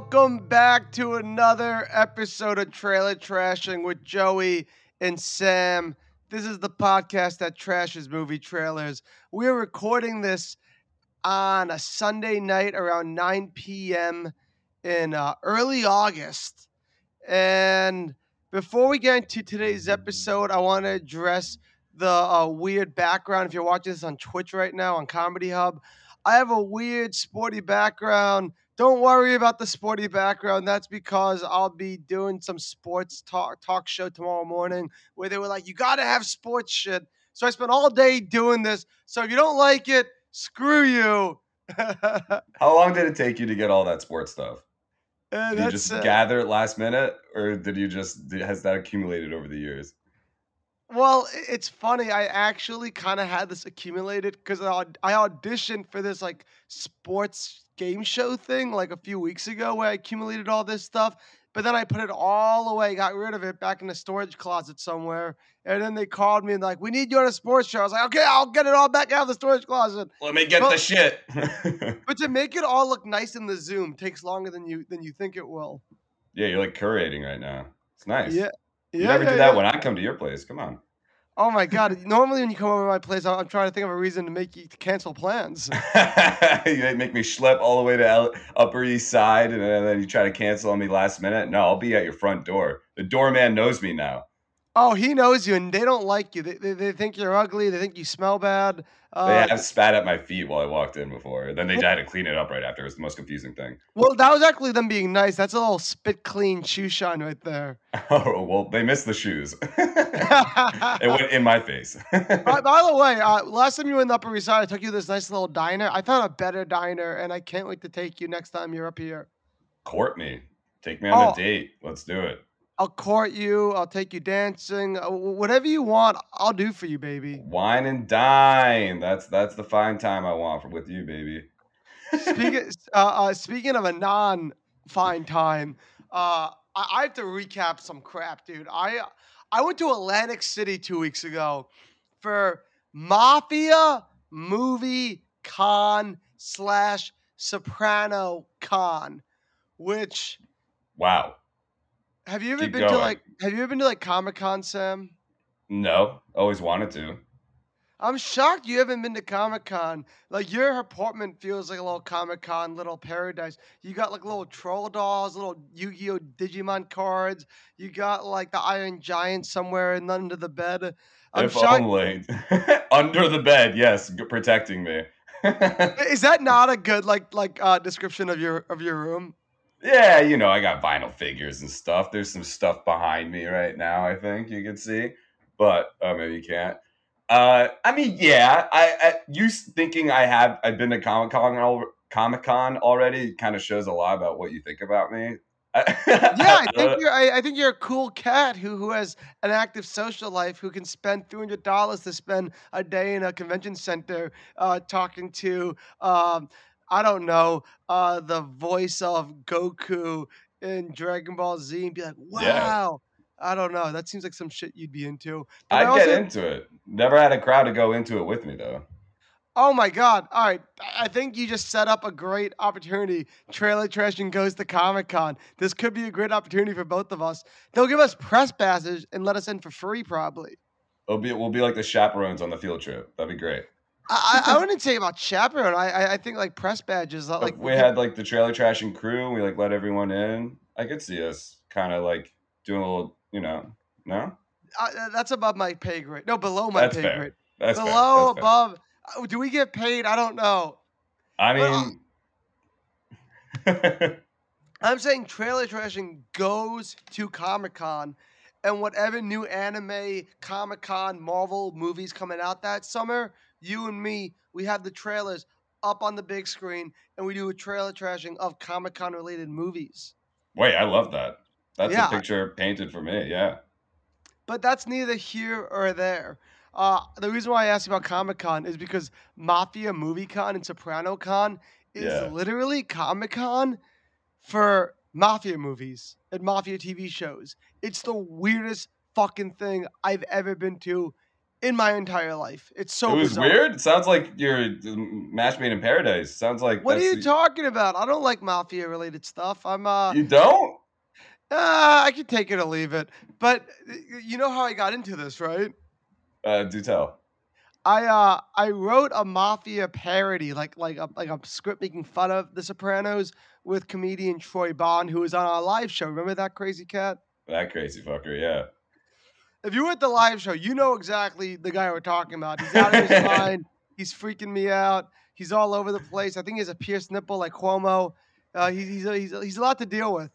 welcome back to another episode of Trailer Trashing with Joey and Sam. This is the podcast that trashes movie trailers. We're recording this on a Sunday night around 9 p.m. in uh, early August. And before we get into today's episode, I want to address the uh, weird background. If you're watching this on Twitch right now on Comedy Hub, I have a weird sporty background. Don't worry about the sporty background. That's because I'll be doing some sports talk talk show tomorrow morning where they were like, "You got to have sports shit." So I spent all day doing this. So if you don't like it, screw you. How long did it take you to get all that sports stuff? And Did you just uh, gather it last minute, or did you just has that accumulated over the years? Well, it's funny. I actually kind of had this accumulated because I, aud- I auditioned for this like sports game show thing like a few weeks ago where I accumulated all this stuff. But then I put it all away, got rid of it back in the storage closet somewhere. And then they called me and like, we need you on a sports show. I was like, okay, I'll get it all back out of the storage closet. Let me get Well- the shit. But to make it all look nice in the Zoom takes longer than you than you think it will. yeah, you're like curating right now. It's nice. Yeah. You Yeah, never yeah, do that yeah. when I come to your place. Come on. Oh my god! Normally, when you come over to my place, I'm trying to think of a reason to make you cancel plans. you make me schlep all the way to L- Upper East Side, and then you try to cancel on me last minute. No, I'll be at your front door. The doorman knows me now. Oh, he knows you, and they don't like you. They, they, they think you're ugly. They think you smell bad. Uh, They have spat at my feet while I walked in before. Then they had to clean it up right after. It was the most confusing thing. well, that was actually them being nice. That's a little spit clean shoe shine right there. Oh well, they missed the shoes. it went in my face. by the way, uh, last time you were in the Upper East Side, I took you to this nice little diner. I found a better diner, and I can't wait to take you next time you're up here. Court me. Take me on Oh. a date. Let's do it. I'll court you. I'll take you dancing. uh, Whatever you want, I'll do for you, baby. Wine and dine. That's that's the fine time I want for, with you, baby. speaking uh, uh, speaking of a non fine time, uh, I, I have to recap some crap, dude. I I went to Atlantic City two weeks ago for Mafia Movie Con slash Soprano Con, which Wow. Have you ever Keep been to like have you ever been to like Comic Con, Sam? No, always wanted to. I'm shocked you haven't been to Comic Con. Like your apartment feels like a little Comic Con, little paradise. You got like little troll dolls, little Yu-Gi-Oh Digimon cards. You got like the Iron Giant somewhere in under the bed. I'm if shocked. only under the bed. Yes, protecting me. Is that not a good like like uh, description of your of your room? Yeah, you know, I got vinyl figures and stuff. There's some stuff behind me right now. I think you can see, but uh, maybe you can't. Uh, I mean, yeah. I, I you thinking I have I've been to Comic Con Comic Con already kind of shows a lot about what you think about me. Yeah, I think you're. I, I think you're a cool cat who who has an active social life who can spend three hundred dollars to spend a day in a convention center uh, talking to um, I don't know uh, the voice of Goku in Dragon Ball Z and be like, Yeah. wow. I don't know. That seems like some shit you'd be into. But I I'd get into it. Never had a crowd to go into it with me though. Oh my god! All right, I I think you just set up a great opportunity. Trailer Trash and goes to Comic Con. This could be a great opportunity for both of us. They'll give us press passes and let us in for free, probably. It'll be we'll be like the chaperones on the field trip. That'd be great. I, I, wouldn't say about chaperone. I, I think like press badges. uh, Like we had like the trailer trashing crew and we like let everyone in, I could see us kind of like doing a little, you know, no, uh, that's above my pay grade. No, below my That's pay fair. grade. that's fair, below, that's fair. above. Uh, Do we get paid? I don't know. I mean, I'm saying trailer trashing goes to Comic Con, and whatever new anime, Comic Con, Marvel movies coming out that summer, you and me, we have the trailers up on the big screen, and we do a trailer trashing of Comic Con related movies. wait, I love that. That's Yeah. a picture painted for me. Yeah. But that's neither here or there. Uh, the reason why I asked you about Comic Con is because Mafia Movie Con and Soprano Con is Yeah. literally Comic Con for mafia movies and mafia TV shows. It's the weirdest fucking thing I've ever been to in my entire life. It's so it was bizarre. weird. It sounds like you're match made in paradise. Sounds like What are you the- talking about? I don't like mafia related stuff. I'm uh, You don't? uh I can take it or leave it. But you know how I got into this, right? Uh, do tell. I uh I wrote a mafia parody, like like a like a script making fun of The Sopranos with comedian Troy Bond, who was on our live show. Remember that crazy cat? That crazy fucker, yeah. If you were at the live show, you know exactly the guy we're talking about. He's out of his mind. He's freaking me out. He's all over the place. I think he has a pierced nipple like Cuomo. Uh, he, he's he's he's a lot to deal with.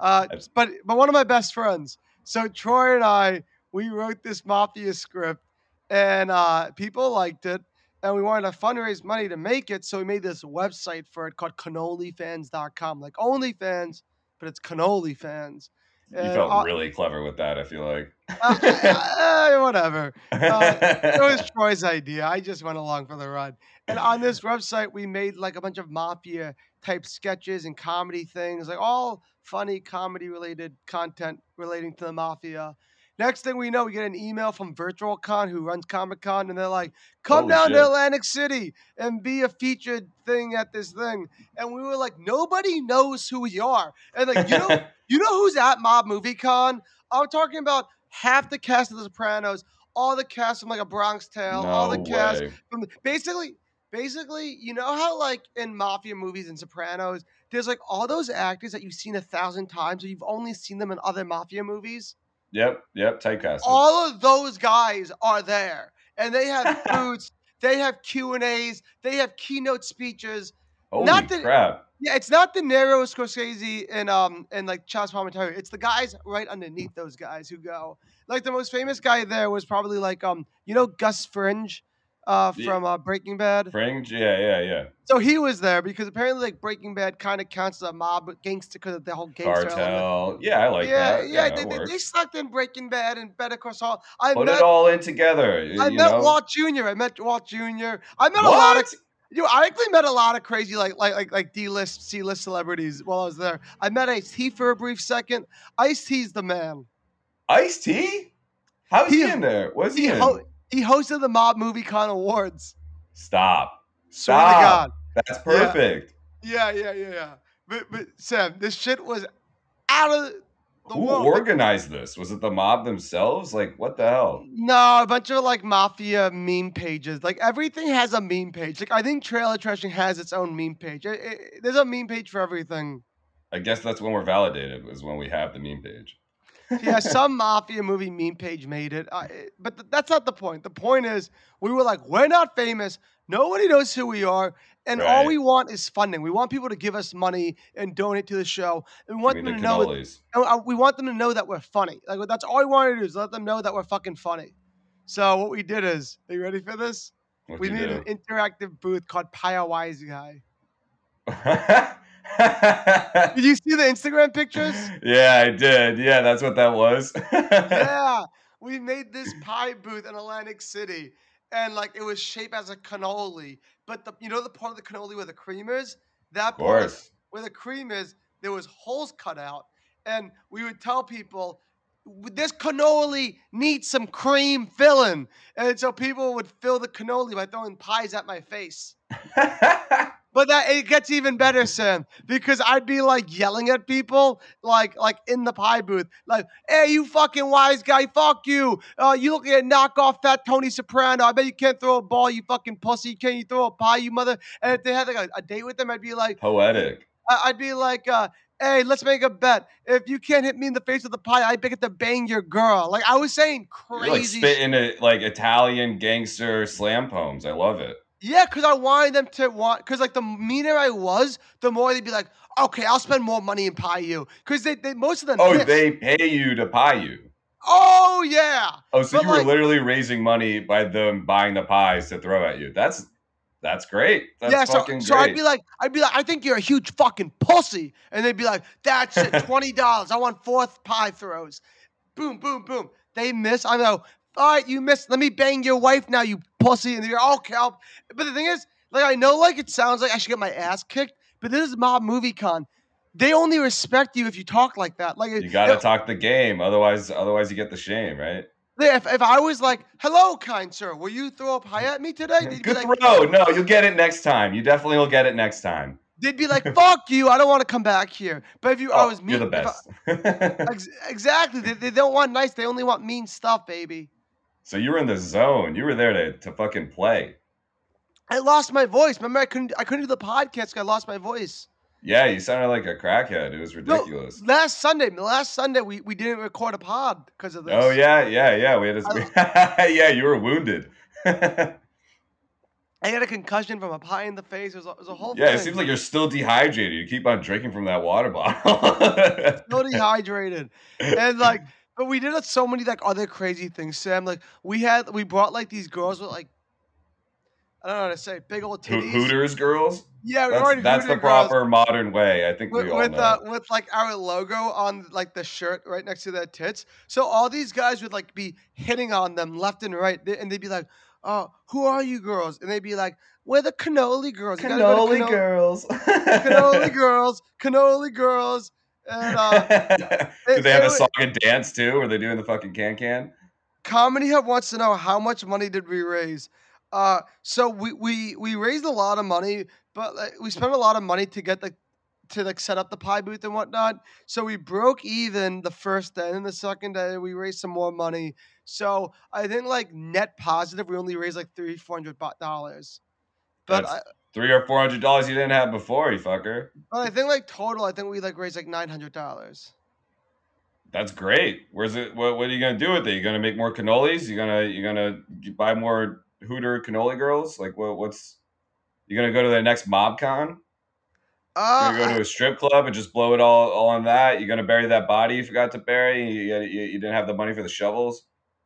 Uh, but but one of my best friends. So Troy and I, we wrote this mafia script, and uh, people liked it, and we wanted to fundraise money to make it. So we made this website for it called cannolifans.com, like OnlyFans, but it's cannoli fans. You And, felt uh, really clever with that, I feel like. uh, uh, whatever. uh, It was Troy's idea. I just went along for the ride. And on this website, we made like a bunch of mafia type sketches and comedy things, like all funny comedy related content relating to the mafia. Next thing we know, we get an email from VirtualCon who runs Comic Con, and they're like, "Come down shit. to Atlantic City and be a featured thing at this thing." And we were like, "Nobody knows who we are." And like, you know, you know who's at Mob Movie Con? I'm talking about half the cast of The Sopranos, all the cast from like a Bronx Tale, all the no cast from the, basically, basically, you know how like in mafia movies and Sopranos, there's like all those actors that you've seen a thousand times, but you've only seen them in other mafia movies. Yep, yep, typecasted. All of those guys are there, and they have booths, they have Q and A's, they have keynote speeches. Holy not that- crap. Yeah, it's not De Niro, Scorsese, and um and like Charles Palminteri. It's the guys right underneath those guys who go. Like the most famous guy there was probably like um you know Gus Fringe, uh from uh, Breaking Bad. Fringe? Yeah, yeah, yeah. So he was there because apparently like Breaking Bad kind of counts as a mob gangster because of the whole gangster element. Cartel. Yeah, I like yeah, that. yeah, Yeah, they, they, they sucked in Breaking Bad and Better Call Saul. I Put met it all in together. I met know? Walt Jr. I met Walt Jr. I met a lot of you know, I actually met a lot of crazy like like like like D list, C list celebrities while I was there. I met Ice T for a brief second. Ice T's the man. Ice T? How's he, He- in there? What's he, He in? ho- he hosted the Mob Movie Con Awards. Stop. Swear to Stop. God. That's perfect. Yeah, yeah, yeah, yeah. But but Sam, this shit was out of the Who world. organized this? Was it the mob themselves? Like, what the hell? No, a bunch of like mafia meme pages. Like everything has a meme page. Like I think trailer trashing has its own meme page. It- it- there's a meme page for everything. I guess that's when we're validated, is when we have the meme page. Yeah, some mafia movie meme page made it, uh, it- but th- that's not the point. The point is, we were like, we're not famous. Nobody knows who we are, and all we want is funding. We want people to give us money and donate to the show, and we want them the to know. cannolis. and, uh, We want them to know that we're funny. Like that's all we want to do is let them know that we're fucking funny. So what we did is, are you ready for this? What'd we made do? an interactive booth called Paya Wise Guy. Did you see the Instagram pictures? yeah, I did. Yeah, that's what that was. yeah, we made this pie booth in Atlantic City, and like it was shaped as a cannoli. But the you know the part of the cannoli where the cream is, that part where the cream is, there was holes cut out, and we would tell people. This cannoli needs some cream filling, and so people would fill the cannoli by throwing pies at my face. But that it gets even better, Sam, because I'd be like yelling at people, like like in the pie booth, like, "Hey, you fucking wise guy, fuck you! Uh, you looking at knockoff fat Tony Soprano? I bet you can't throw a ball, you fucking pussy. Can you throw a pie, you mother?" And if they had like a, a date with them, I'd be like, Poetic. I'd be like, uh, "Hey, let's make a bet. If you can't hit me in the face with a pie, I bet to bang your girl." Like I was saying, You're like crazy. spitting it like Italian gangster slam poems. I love it. Yeah, because I wanted them to want, because like the meaner I was, the more they'd be like, okay, I'll spend more money and pie you. Because they, they, most of them. Oh, they pay you to pie you. Oh yeah. Oh, so But, you were literally raising money by them buying the pies to throw at you. That's that's great. That's yeah, so, fucking so great. I'd be like, I'd be like, I think you're a huge fucking pussy, and they'd be like, that's it, twenty dollars. I want fourth pie throws. Boom, boom, boom. They miss. I know. All right, you missed. Let me bang your wife now, you pussy. And you're okay. I'll, but the thing is, like, I know, like, it sounds like I should get my ass kicked, but this is Mob Movie Con. They only respect you if you talk like that. Like, you gotta it- talk the game, otherwise otherwise you get the shame, right? If, if I was like, "Hello, kind sir, will you throw up high at me today?" They'd be Good like, throw. No, you'll get it next time. You definitely will get it next time. They'd be like, "Fuck you! I don't want to come back here." But if you, I Oh, was mean. you're the if I- best. ex- exactly. They, they don't want nice. They only want mean stuff, baby. So you were in the zone. You were there to, to fucking play. I lost my voice. Remember, I couldn't. I couldn't do the podcast. I lost my voice. Yeah, you sounded like a crackhead. It was ridiculous. Last Sunday, last Sunday, we, we didn't record a pod because of this. Oh yeah, yeah, yeah. We had to. yeah, you were wounded. I had a concussion from a pie in the face. It was a, it was a whole it thing. seems like you're still dehydrated. You keep on drinking from that water bottle. so dehydrated. and like, but we did so many like other crazy things, Sam. Like we had, we brought like these girls with like, I don't know how to say, big old titties. Hooters girls. Yeah, we That's, already that's the girls proper modern way. I think With, we all with, know. uh, with like our logo on like the shirt right next to their tits, so all these guys would like be hitting on them left and right, and they'd be like, "Oh, who are you girls?" And they'd be like, "We're the cannoli girls." Go Cannoli girls. cannoli girls, cannoli girls, and uh, Do they have a song and dance too? Were they doing the fucking can can? Comedy Hub wants to know how much money did we raise. Uh, so we we we raised a lot of money, but like, we spent a lot of money to get the to like set up the pie booth and whatnot. So we broke even the first day, and the second day we raised some more money. So I think like net positive, we only raised like three four hundred dollars. But I, Three or four hundred dollars you didn't have before, you fucker. Well, I think like total, I think we like raised like nine hundred dollars. That's great. Where's it? What, what are you gonna do with it? You gonna make more cannolis? You gonna you gonna buy more Hooter cannoli girls? Like what? What's you gonna go to the next MobCon? Uh, You're go to a strip club and just blow it all all on that? You're gonna bury that body you forgot to bury? You, you, you didn't have the money for the shovels?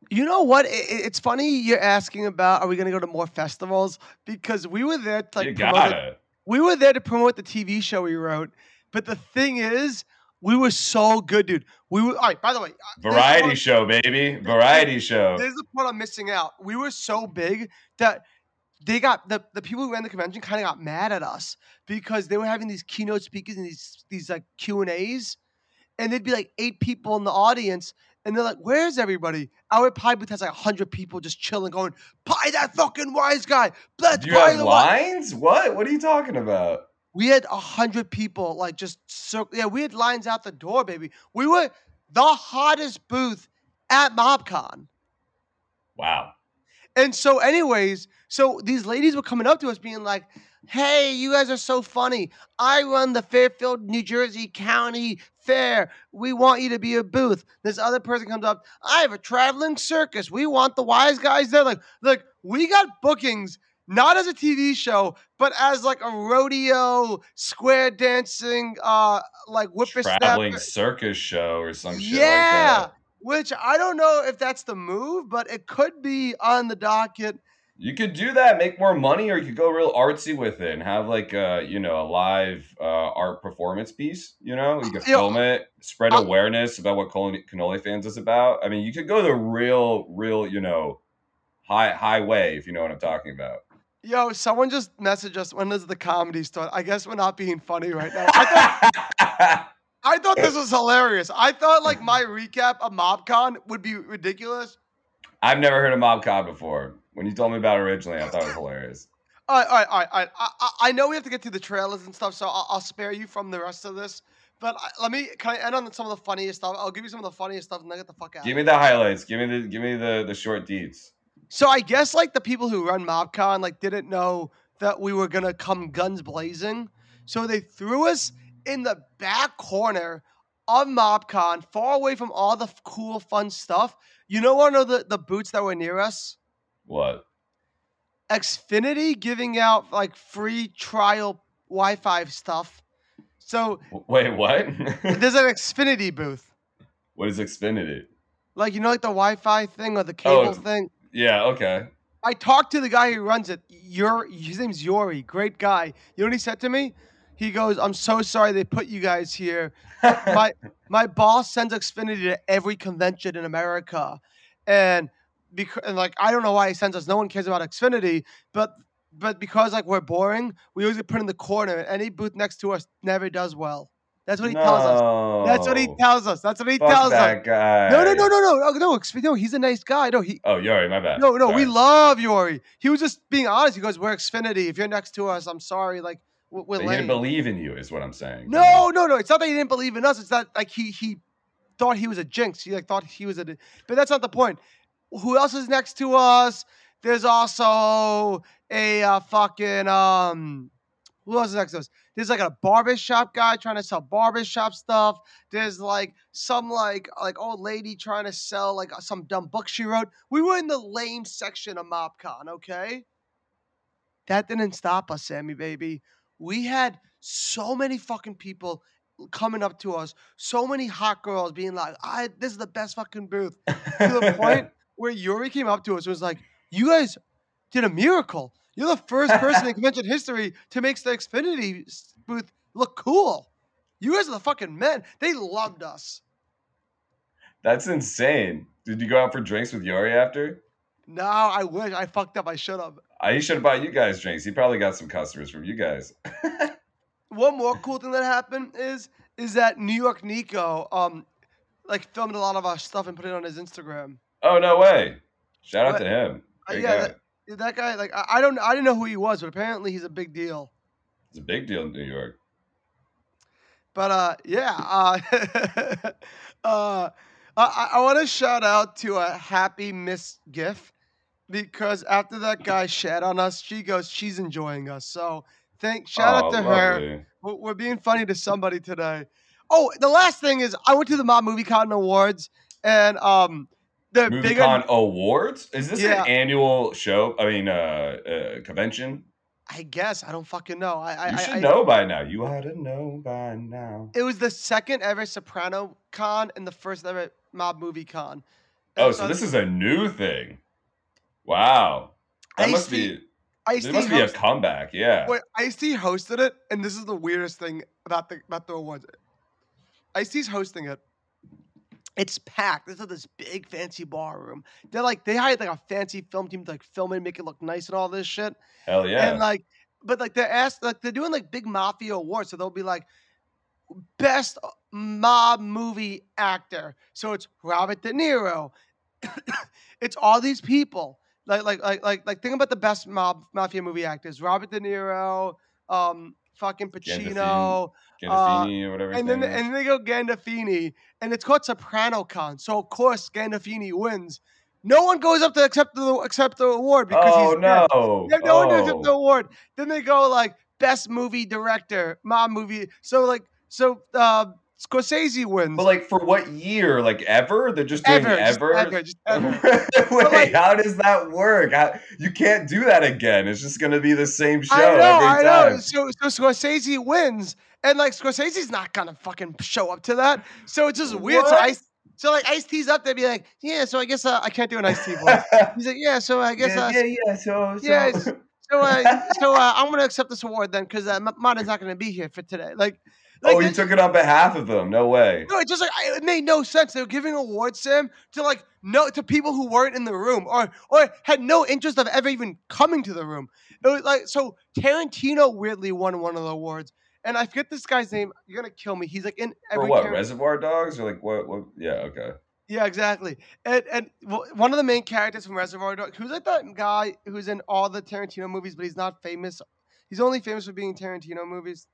You know what? I- I- it's funny you're asking about. Are we going to go to more festivals? Because we were there to like you promote it- we were there to promote the TV show we wrote. But the thing is, we were so good, dude. We were. All right. By the way, uh, there's Variety show, baby. Variety show. There's the part I'm missing out. We were so big that they got the, the people who ran the convention kind of got mad at us because they were having these keynote speakers and these these like Q and A's, and there'd be like eight people in the audience, and they're like, "Where's everybody?" Our pie booth has like hundred people just chilling, going, "Pie that fucking wise guy, let's you have the wise." lines? What? What are you talking about? We had a hundred people like just so yeah. We had lines out the door, baby. We were the hottest booth at MobCon. Wow. And so, anyways, so these ladies were coming up to us being like, Hey, you guys are so funny. I run the Fairfield, New Jersey County Fair. We want you to be a booth. This other person comes up, I have a traveling circus. We want the wise guys there. Like, like we got bookings not as a TV show, but as like a rodeo, square dancing, uh, like whippersnapper. Traveling circus show or some shit Yeah, like that. which I don't know if that's the move, but it could be on the docket. You could do that, make more money, or you could go real artsy with it and have like a you know a live uh, art performance piece. You know, you could You know, film it, spread awareness about what cannoli, cannoli fans is about. I mean, you could go the real, real, you know, high high way if you know what I'm talking about. Yo, someone just messaged us. When does the comedy start? I guess we're not being funny right now. I thought, I thought this was hilarious. I thought like my recap of MobCon would be ridiculous. I've never heard of MobCon before. When you told me about it originally, I thought it was hilarious. All right, all right, all right. All right. I, I, I know we have to get through the trailers and stuff, so I'll, I'll spare you from the rest of this. But I, let me can I end on some of the funniest stuff? I'll give you some of the funniest stuff and then get the fuck out. Give me the highlights. Give me the give me the the short deeds. So I guess like the people who run MobCon like didn't know that we were gonna come guns blazing, so they threw us in the back corner of MobCon, far away from all the cool, fun stuff. You know one of the the booths that were near us? What? Xfinity giving out like free trial Wi-Fi stuff. So Wait, what? there's an Xfinity booth, what is Xfinity? like you know, like the Wi-Fi thing or the oh, cable Oh. thing. Yeah, okay. I talked to the guy who runs it. Your his name's Yori, great guy. You know what he said to me? He goes, "I'm so sorry they put you guys here. My my boss sends Xfinity to every convention in America, and because and like I don't know why he sends us. No one cares about Xfinity, but but because like we're boring, we always get put in the corner. Any booth next to us never does well. That's what he tells us. That's what he tells us. That's what he Fuck tells that us. guy. No, no, no, no, no, oh, no, no. No, he's a nice guy. No, he. Oh, Yuri, my bad. No, no, we love Yori. He was just being honest. He goes, "We're Xfinity. If you're next to us, I'm sorry. Like, we're, he didn't believe in you, is what I'm saying. No, no, no. It's not that he didn't believe in us. It's that like he he thought he was a jinx. He like thought he was a. But that's not the point. Who else is next to us? There's also a uh, fucking um. Who else is next to us? There's like a barbershop guy trying to sell barbershop stuff. There's like some like like old lady trying to sell like some dumb book she wrote. We were in the lame section of MobCon, okay? That didn't stop us, Sammy baby. We had so many fucking people coming up to us, so many hot girls being like, "I this is the best fucking booth." To the point where Yuri came up to us was like, "You guys did a miracle. You're the first person in convention history to make the Xfinity booth look cool. You guys are the fucking men." They loved us. That's insane. Did you go out for drinks with Yuri after? No, I wish I fucked up. I should have. I he should have bought you guys drinks. He probably got some customers from you guys. One more cool thing that happened is is that New York Nico um like filmed a lot of our stuff and put it on his Instagram. Oh no way! Shout out What? to him. Uh, yeah, that, that guy like I, I don't I didn't know who he was, but apparently he's a big deal. It's a big deal in New York. But uh yeah, uh uh I, I want to shout out to a happy Miss GIF because after that guy shat on us, she goes, she's enjoying us. So thank shout out Oh, to her. lovely. We're, we're being funny to somebody today. Oh, the last thing is I went to the Mob Movie Con Awards and um the bigger MovieCon Awards? Is this Yeah. an annual show? I mean, uh, uh convention? I guess I don't fucking know. I I, You I- should I- know by now. You ought to know by now. It was the second ever Soprano Con and the first ever Mob Movie Con. Oh, And so this is a new thing. Wow. That must be. Ice-T It must be a comeback. Yeah. Wait, Ice T hosted it, and this is the weirdest thing about the about the awards. Ice T's hosting it. It's packed. This is this big fancy ballroom. They're like they hired like a fancy film team to like film it, and make it look nice and all this shit. Hell yeah. And like, but like they're asked like they're doing like big mafia awards, so they'll be like best mob movie actor. So it's Robert De Niro. it's all these people. Like like like like like think about the best mob mafia movie actors: Robert De Niro, um, fucking Pacino, Gandolfini or whatever. uh, and then is. and then they go Gandolfini, and it's called Soprano Con. So of course Gandolfini wins. No one goes up to accept the accept the award because oh he's dead. no! Yeah, no one knows oh. the award. Then they go like best movie director, mob movie. So like so uh Scorsese wins. But like for what year? Like ever? They're just doing ever, ever. ever, ever. Wait, like- how does that work? How, you can't do that again. It's just gonna be the same show I know, every I time. know. So so Scorsese wins, and like Scorsese's not gonna fucking show up to that. So it's just weird. So? I so like Ice T's up they'd be like, yeah. So I guess uh, I can't do an Ice T voice. He's like, yeah. So I guess yeah, uh, yeah, yeah. So, so. yeah, so uh, so uh, I'm gonna accept this award then because uh, Mada's not gonna be here for today. Like, Oh, like oh, you took it on behalf of them. No way. No, it just like it made no sense. They were giving awards, Sam, to like no to people who weren't in the room or or had no interest of ever even coming to the room. It was like so Tarantino weirdly won one of the awards, and I forget this guy's name. You're gonna kill me. He's like in For what? Reservoir Dogs or like what? What? Yeah. Okay. yeah, exactly. And and one of the main characters from Reservoir Dogs, who's like that guy who's in all the Tarantino movies, but he's not famous. He's only famous for being Tarantino movies.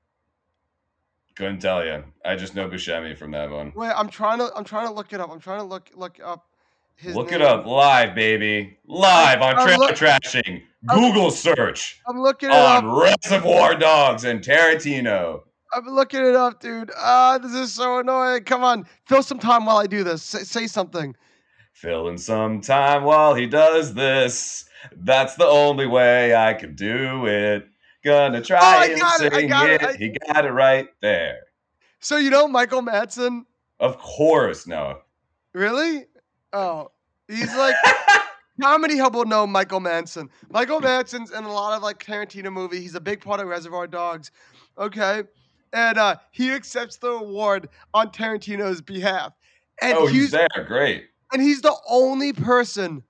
Couldn't tell you. I just know Buscemi from that one. Wait, I'm trying to I'm trying to look it up. I'm trying to look look up his Look name. it up live, baby. Live on I'm Trailer look- Trashing. I'm- Google search I'm looking it up. on Reservoir Dogs and Tarantino. I'm looking it up, dude. Ah, this is so annoying. Come on, fill some time while I do this. Say, say something. Filling some time while he does this. That's the only way I can do it. Gonna Oh, try I and got it, got it. I- He got it right there. So you know Michael Madsen? Of course, no. Really? Oh, he's like comedy hub will know Michael Madsen. Michael Madsen's in a lot of like Tarantino movie. He's a big part of Reservoir Dogs. Okay, and uh, he accepts the award on Tarantino's behalf. And oh, he's he's there. Great. and he's the only person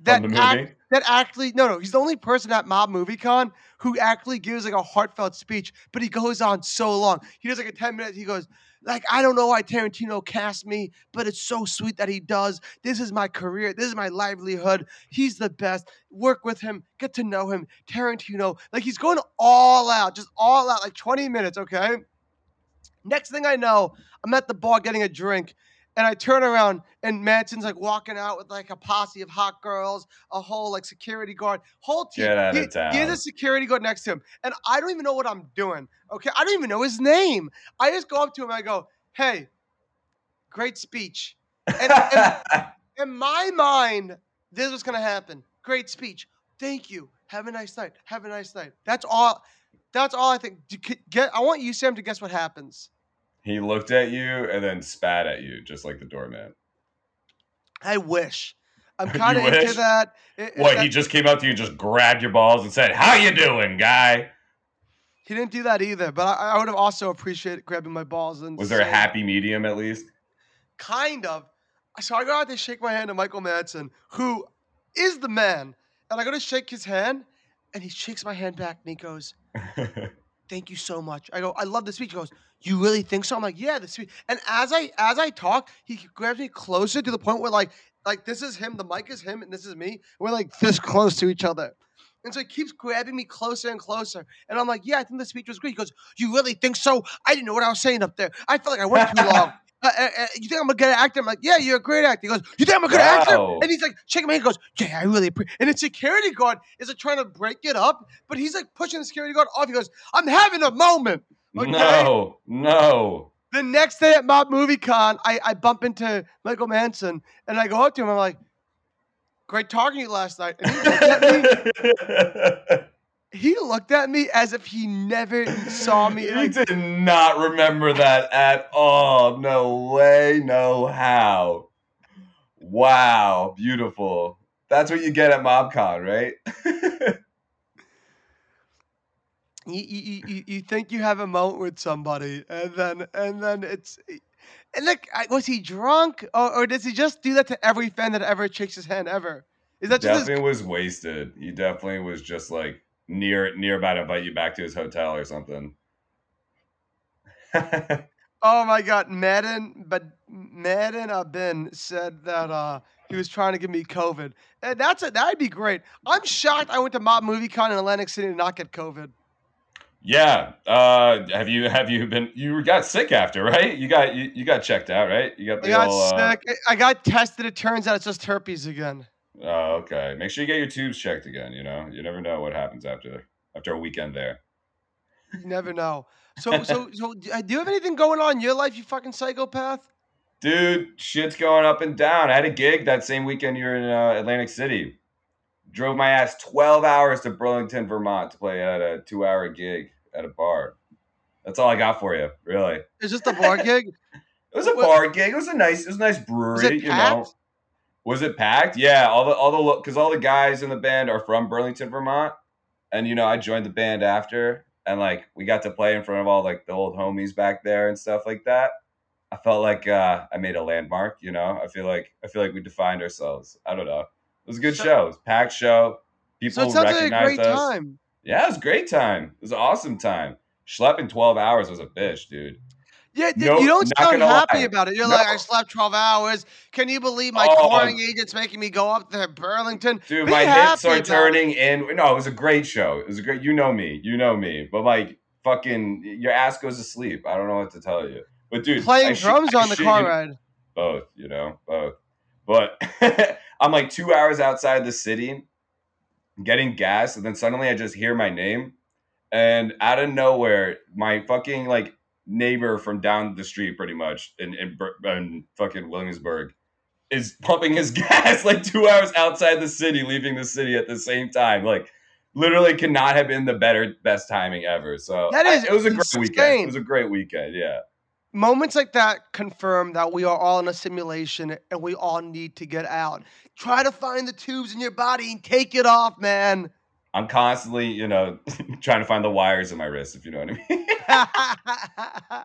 that act-. That actually no no he's the only person at Mob Movie Con who actually gives like a heartfelt speech, but he goes on so long. He does like a 10 minutes, he goes, like, I don't know why Tarantino cast me, but it's so sweet that he does. This is my career. This is my livelihood. He's the best. Work with him, get to know him. Tarantino, like he's going all out, just all out, like 20 minutes, okay? Next thing I know, I'm at the bar getting a drink, and I turn around and Madsen's like walking out with like a posse of hot girls, a whole like security guard, whole team. Get out he, of town. he has a security guard next to him, and I don't even know what I'm doing. Okay, I don't even know his name. I just go up to him and I go, "Hey, great speech." And, and in my mind, this was gonna happen. Great speech. Thank you. Have a nice night. Have a nice night. That's all. That's all I think. Get. I want you, Sam, to guess what happens. He looked at you and then spat at you, just like the doorman. I wish. I'm kind of into that. It- What? that- He just came up to you, and just grabbed your balls, and said, "How you doing, guy?" he didn't do that either, but I, I would have also appreciated grabbing my balls and Was there a happy medium at least? Kind of. So I go out to shake my hand to Michael Madsen, who is the man, and I go to shake his hand, and he shakes my hand back, and he goes, thank you so much. I go, I love the speech. He goes, you really think so? I'm like, yeah, the speech. And as I as I talk, he grabs me closer to the point where like like this is him, the mic is him, and this is me. We're like this close to each other. And so he keeps grabbing me closer and closer. And I'm like, yeah, I think the speech was great. He goes, you really think so? I didn't know what I was saying up there. I felt like I went too long. Uh, uh, uh, you think I'm a good actor? I'm like, yeah, you're a great actor. He goes, you think I'm a good actor? And he's like, shaking my hand. He goes, yeah, I really appreciate. And the security guard is like trying to break it up, but he's like pushing the security guard off. He goes, I'm having a moment. Okay. No, no. The next day at Mob Movie Con, I, I bump into Michael Madsen and I go up to him. I'm like, great talking to you last night. And he looked at me, he looked at me as if he never saw me. you Like, did not remember that at all. No way, no how. Wow, beautiful. That's what you get at MobCon, right? you, you, you, you think you have a moment with somebody, and then and then it's and like was he drunk or, or does he just do that to every fan that ever shakes his hand ever? Is that just his definitely was wasted. He definitely was just like near near about to invite you back to his hotel or something. Oh my God, Madden, but Madden uh, Ben said that uh, he was trying to give me COVID, and that's it. That'd be great. I'm shocked. I went to Mob Movie Con in Atlantic City and not get COVID. yeah. Uh, have you have you been you got sick after, right? You got you, you got checked out, right? You got I got old, uh, sick. I got tested. It turns out it's just herpes again. Oh, okay. Make sure you get your tubes checked again. You know, you never know what happens after after a weekend there. You never know. So, so, so, uh, do you have anything going on in your life, you fucking psychopath? Dude, shit's going up and down. I had a gig that same weekend you were in uh, Atlantic City. Drove my ass 12 hours to Burlington, Vermont to play at a two hour gig at a bar. That's all I got for you, really. It's just a bar gig. It was a What- bar gig. It was a nice, it was a nice brewery, you know. Was it packed? Yeah, all the all the because all the guys in the band are from Burlington, Vermont, and you know I joined the band after, and like we got to play in front of all like the old homies back there and stuff like that. I felt like uh, I made a landmark. You know, I feel like I feel like we defined ourselves. I don't know. It was a good So- show. It was a packed show. So People like a recognized great us. time. Yeah, it was a great time. It was an awesome time. Schlepping twelve hours was a bitch, dude. Yeah, d- No, you don't sound happy lie. about it. You're like, I slept 12 hours. Can you believe my Oh. touring agent's making me go up to Burlington? Dude, Be my hips are turning in. No, it was a great show. It was a great. You know me. You know me. But like, fucking, your ass goes to sleep. I don't know what to tell you. But dude, Playing I drums I on the shit car ride. Both, you know, both. But I'm like two hours outside the city, getting gas, and then suddenly I just hear my name, and out of nowhere, my fucking like neighbor from down the street, pretty much in in, in fucking Williamsburg, is pumping his gas like two hours outside the city, leaving the city at the same time. Like, literally, cannot have been the better best timing ever. So that is, I- it was a great weekend. It was a great weekend. Yeah. Moments like that confirm that we are all in a simulation and we all need to get out. Try to find the tubes in your body and take it off, man. I'm constantly, you know, trying to find the wires in my wrist, if you know what I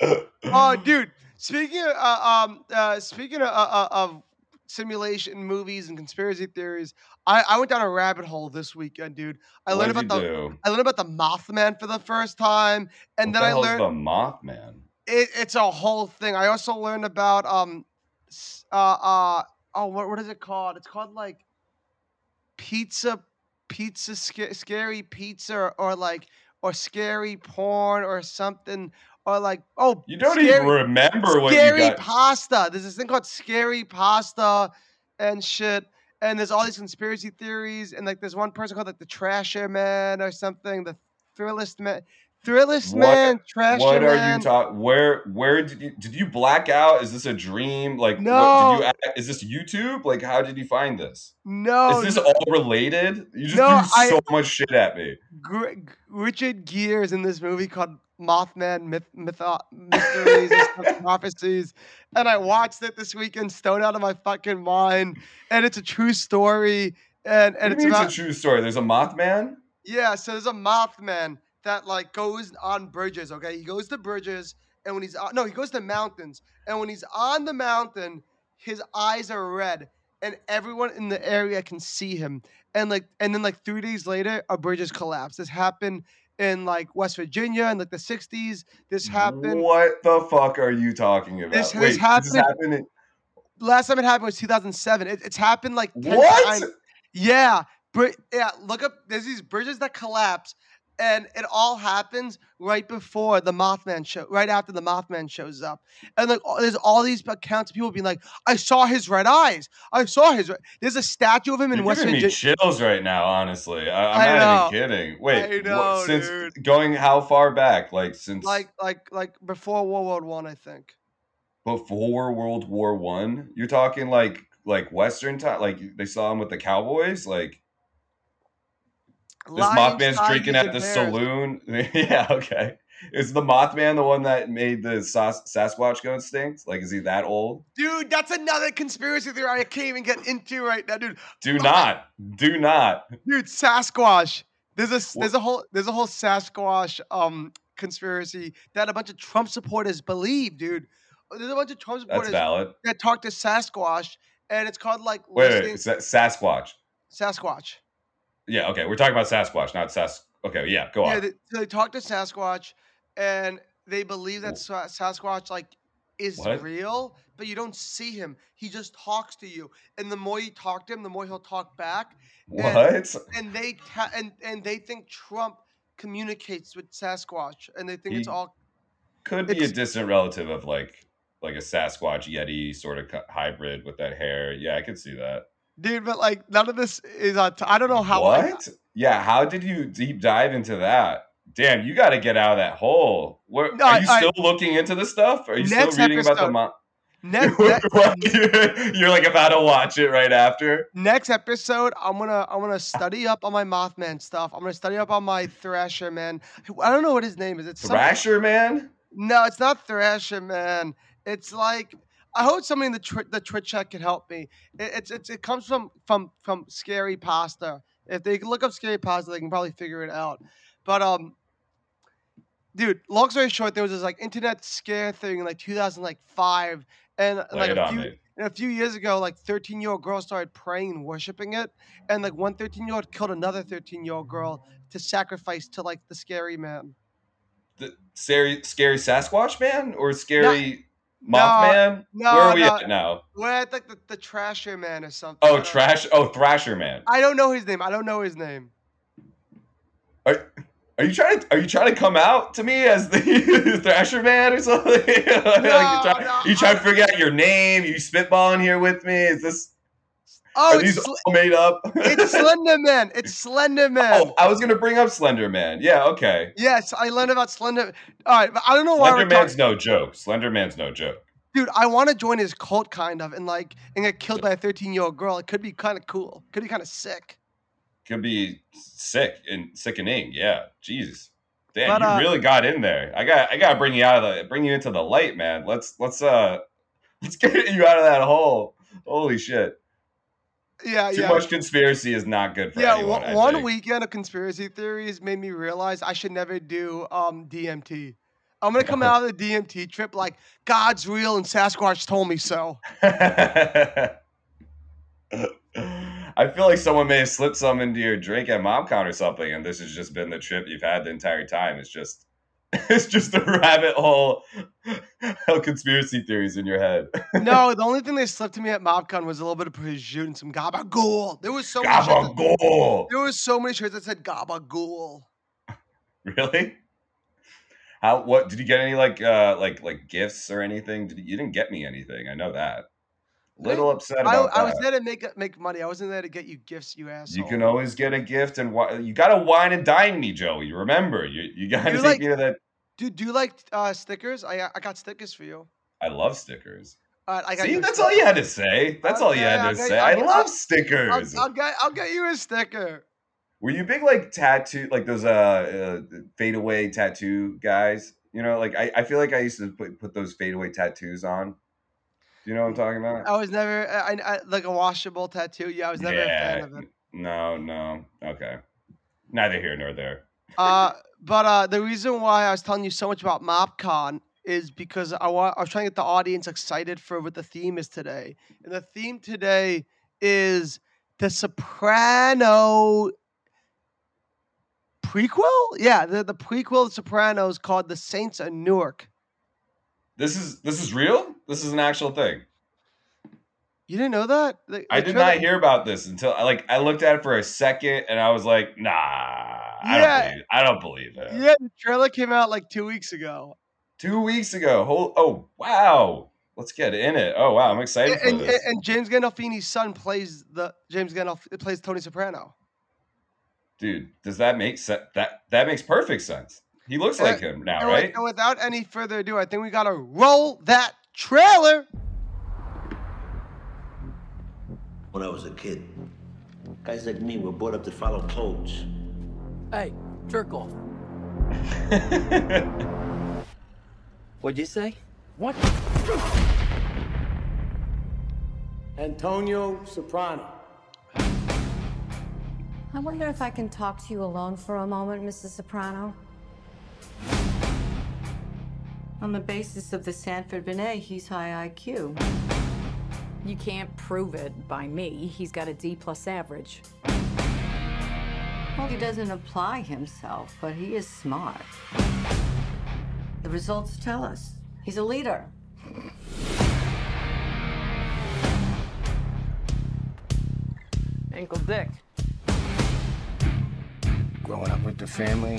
mean. oh, dude. Speaking of, uh, um, uh, speaking of, uh, uh, of simulation movies and conspiracy theories. I, I went down a rabbit hole this weekend, dude. I What learned about the do? I learned about the Mothman for the first time, and what then the I learned the Mothman? it, it's a whole thing. I also learned about um, uh, uh, oh, what what is it called? It's called like pizza, pizza, sca- scary pizza, or, or like or scary porn or something, or like oh, You don't scary, even remember what you scary got. pasta. There's this thing called scary pasta and shit. And there's all these conspiracy theories, and like there's one person called like the Trasher Man or something, the Thrillist Man, Thrillist What- Man, Trasher What are Man. you talking? Where where did you did you black out? Is this a dream? Like what- No. did you is this YouTube? Like how did you find this? no, is this all related? You just No, threw I- so much shit at me. Gr- Richard Gere is in this movie called Mothman Myth, Mytho- uh, Mysteries and Prophecies, and I watched it this weekend, stoned out of my fucking mind, and it's a true story, and What and it's about it's a true story? There's a Mothman. yeah. So there's a Mothman that like goes on bridges. Okay, he goes to bridges, and when he's on, no, he goes to mountains, and when he's on the mountain, his eyes are red, and everyone in the area can see him. And like, and then like three days later, a bridge has collapsed. This happened in like West Virginia in like the '60s. This happened. What the fuck are you talking about? This- this Wait, happened- happened in- Last time it happened was 2007. It, it's happened like 10 what? times. Yeah, bri- yeah. Look up. There's these bridges that collapse, and it all happens right before the Mothman show. Right after the Mothman shows up, and like there's all these accounts of people being like, "I saw his red eyes. I saw his." Red. There's a statue of him in You're West giving me Virginia. chills right now. Honestly, I, I'm I not know. even kidding. Wait, I what- since dude. going how far back? Like since Like, like, like before World War One, I think. before World War One. You're talking like like Western time. Like they saw him with the cowboys. Like this Mothman's drinking at the saloon. yeah, okay. Is the Mothman the one that made the Sas- Sasquatch go extinct? Like, is he that old? Dude, that's another conspiracy theory I can't even get into right now, dude. Do not, do not. dude sasquatch there's a there's a whole there's a whole sasquatch um conspiracy that a bunch of trump supporters believe dude there's a bunch of trump supporters that talk to sasquatch and it's called like Wait, wait, Sa- Sasquatch. sasquatch Yeah, okay. We're talking about Sasquatch, not Sas. Okay, yeah, go yeah on. they, so they talk to sasquatch and they believe that sasquatch like is What? real but you don't see him he just talks to you and the more you talk to him the more he'll talk back what? and they ta- and and they think Trump communicates with Sasquatch, and they think it's all. Could be a distant relative of like like a Sasquatch Yeti sort of hybrid with that hair. Yeah, I could see that. Dude, but like none of this is on. T- I don't know how. I- what? yeah, how did you deep dive into that? Damn, you got to get out of that hole. Where, No, are you I- still looking into this stuff? Are you still Next reading about the episode. mo- next, ne- You're, like about to watch it right after. next episode, I'm gonna I'm gonna study up on my Mothman stuff. I'm gonna study up on my Thrasher man. I don't know what his name is. It's Thrasher man. No, it's not Thrasher man. It's like I hope somebody in the tw- the Twitch chat can help me. It, it's it's it comes from from from Scary Pasta. If they look up Scary Pasta, they can probably figure it out. But um, dude, long story short, there was this like internet scare thing in like 2005, and Lay like a few and a few years ago, like 13 year old girls started praying and worshiping it, and like one 13 year old killed another 13 year old girl to sacrifice to like the scary man. The scary, scary Sasquatch man or scary Mothman? no, Where are we no. at now? We're at like the, the Trasher man or something. Oh, trash. Oh, Thrasher man. I don't know his name. I don't know his name. Are, are you trying to are you trying to come out to me as the Thrasher man or something? like you try, no, you trying I- to figure out your name? You spitballing here with me? Is this Oh, are these it's, Sl- all made up? it's Slender Man. It's Slender Man. oh, I was gonna bring up Slender Man. Yeah, okay. Yes, I learned about Slender. All right, but I don't know why Slender Man's talking. no joke. Slender Man's no joke. Dude, I want to join his cult, kind of, and like, and get killed by a 13 year old girl. It could be kind of cool. Could be kind of sick. Could be sick and sickening. Yeah, Jesus. Damn, But, you uh, really got in there. I got I gotta bring you out of the bring you into the light, man. Let's let's uh let's get you out of that hole. Holy shit. Yeah, Too yeah. much conspiracy is not good for yeah, anyone. one, one weekend of conspiracy theories made me realize I should never do um, DMT. I'm gonna come out of the DMT trip like God's real and Sasquatch told me so. I feel like someone may have slipped some into your drink at MobCon or something, and this has just been the trip you've had the entire time. It's just, it's just a rabbit hole of conspiracy theories in your head. no, the only thing they slipped to me at MobCon was a little bit of prosciutto and some gabagool. There was so many shirts that- Gabagool. there was so many shirts that said gabagool. Really? How? What? Did you get any like uh like like gifts or anything? Did you, you didn't get me anything? I know that. Little upset I, about I was that. there to make make money. I wasn't there to get you gifts, you asshole. You can always get a gift, and wi- you gotta wine and dine me, Joey. Remember, you you gotta You take like- me to that. Do do you like uh, stickers? I I got stickers for you. I love stickers. Right, I got See, that's all you had to say. That's all you had to okay, say. I love I'll- stickers. I'll, I'll get I'll get you a sticker. Were you big like tattoo, like those uh, uh fade away tattoo guys? You know, like I, I feel like I used to put, put those fade away tattoos on. You know what I'm talking about? I was never I, I like a washable tattoo. Yeah, I was never a fan of it. No, no. Okay. Neither here nor there. Uh, but uh, the reason why I was telling you so much about MobCon is because I, wa- I was trying to get the audience excited for what the theme is today. And the theme today is the Soprano prequel. Yeah, the, the prequel of Sopranos called The Saints of Newark. This is this is real. This is an actual thing. You didn't know that? The- I did not hear about this until I like I looked at it for a second and I was like, nah, I Yeah. don't believe I don't believe it. Yeah, the trailer came out like two weeks ago. Two weeks ago. Whole, oh wow. Let's get in it. Oh wow, I'm excited for And, and, this. and James Gandolfini's son plays the James Gandolfini plays Tony Soprano. Dude, does that make sense? That that makes perfect sense. He looks Uh, like him now, And, with- right? and without any further ado, I think we gotta roll that trailer. When I was a kid, guys like me were brought up to follow codes. Hey, jerk off. What'd you say? What? Antonio Soprano. I wonder if I can talk to you alone for a moment, Mrs. Soprano. On the basis of the Stanford Binet, he's high IQ. You can't prove it by me. He's got a D plus average. Well, he doesn't apply himself, but he is smart. The results tell us he's a leader. Ankle Dick. Growing up with the family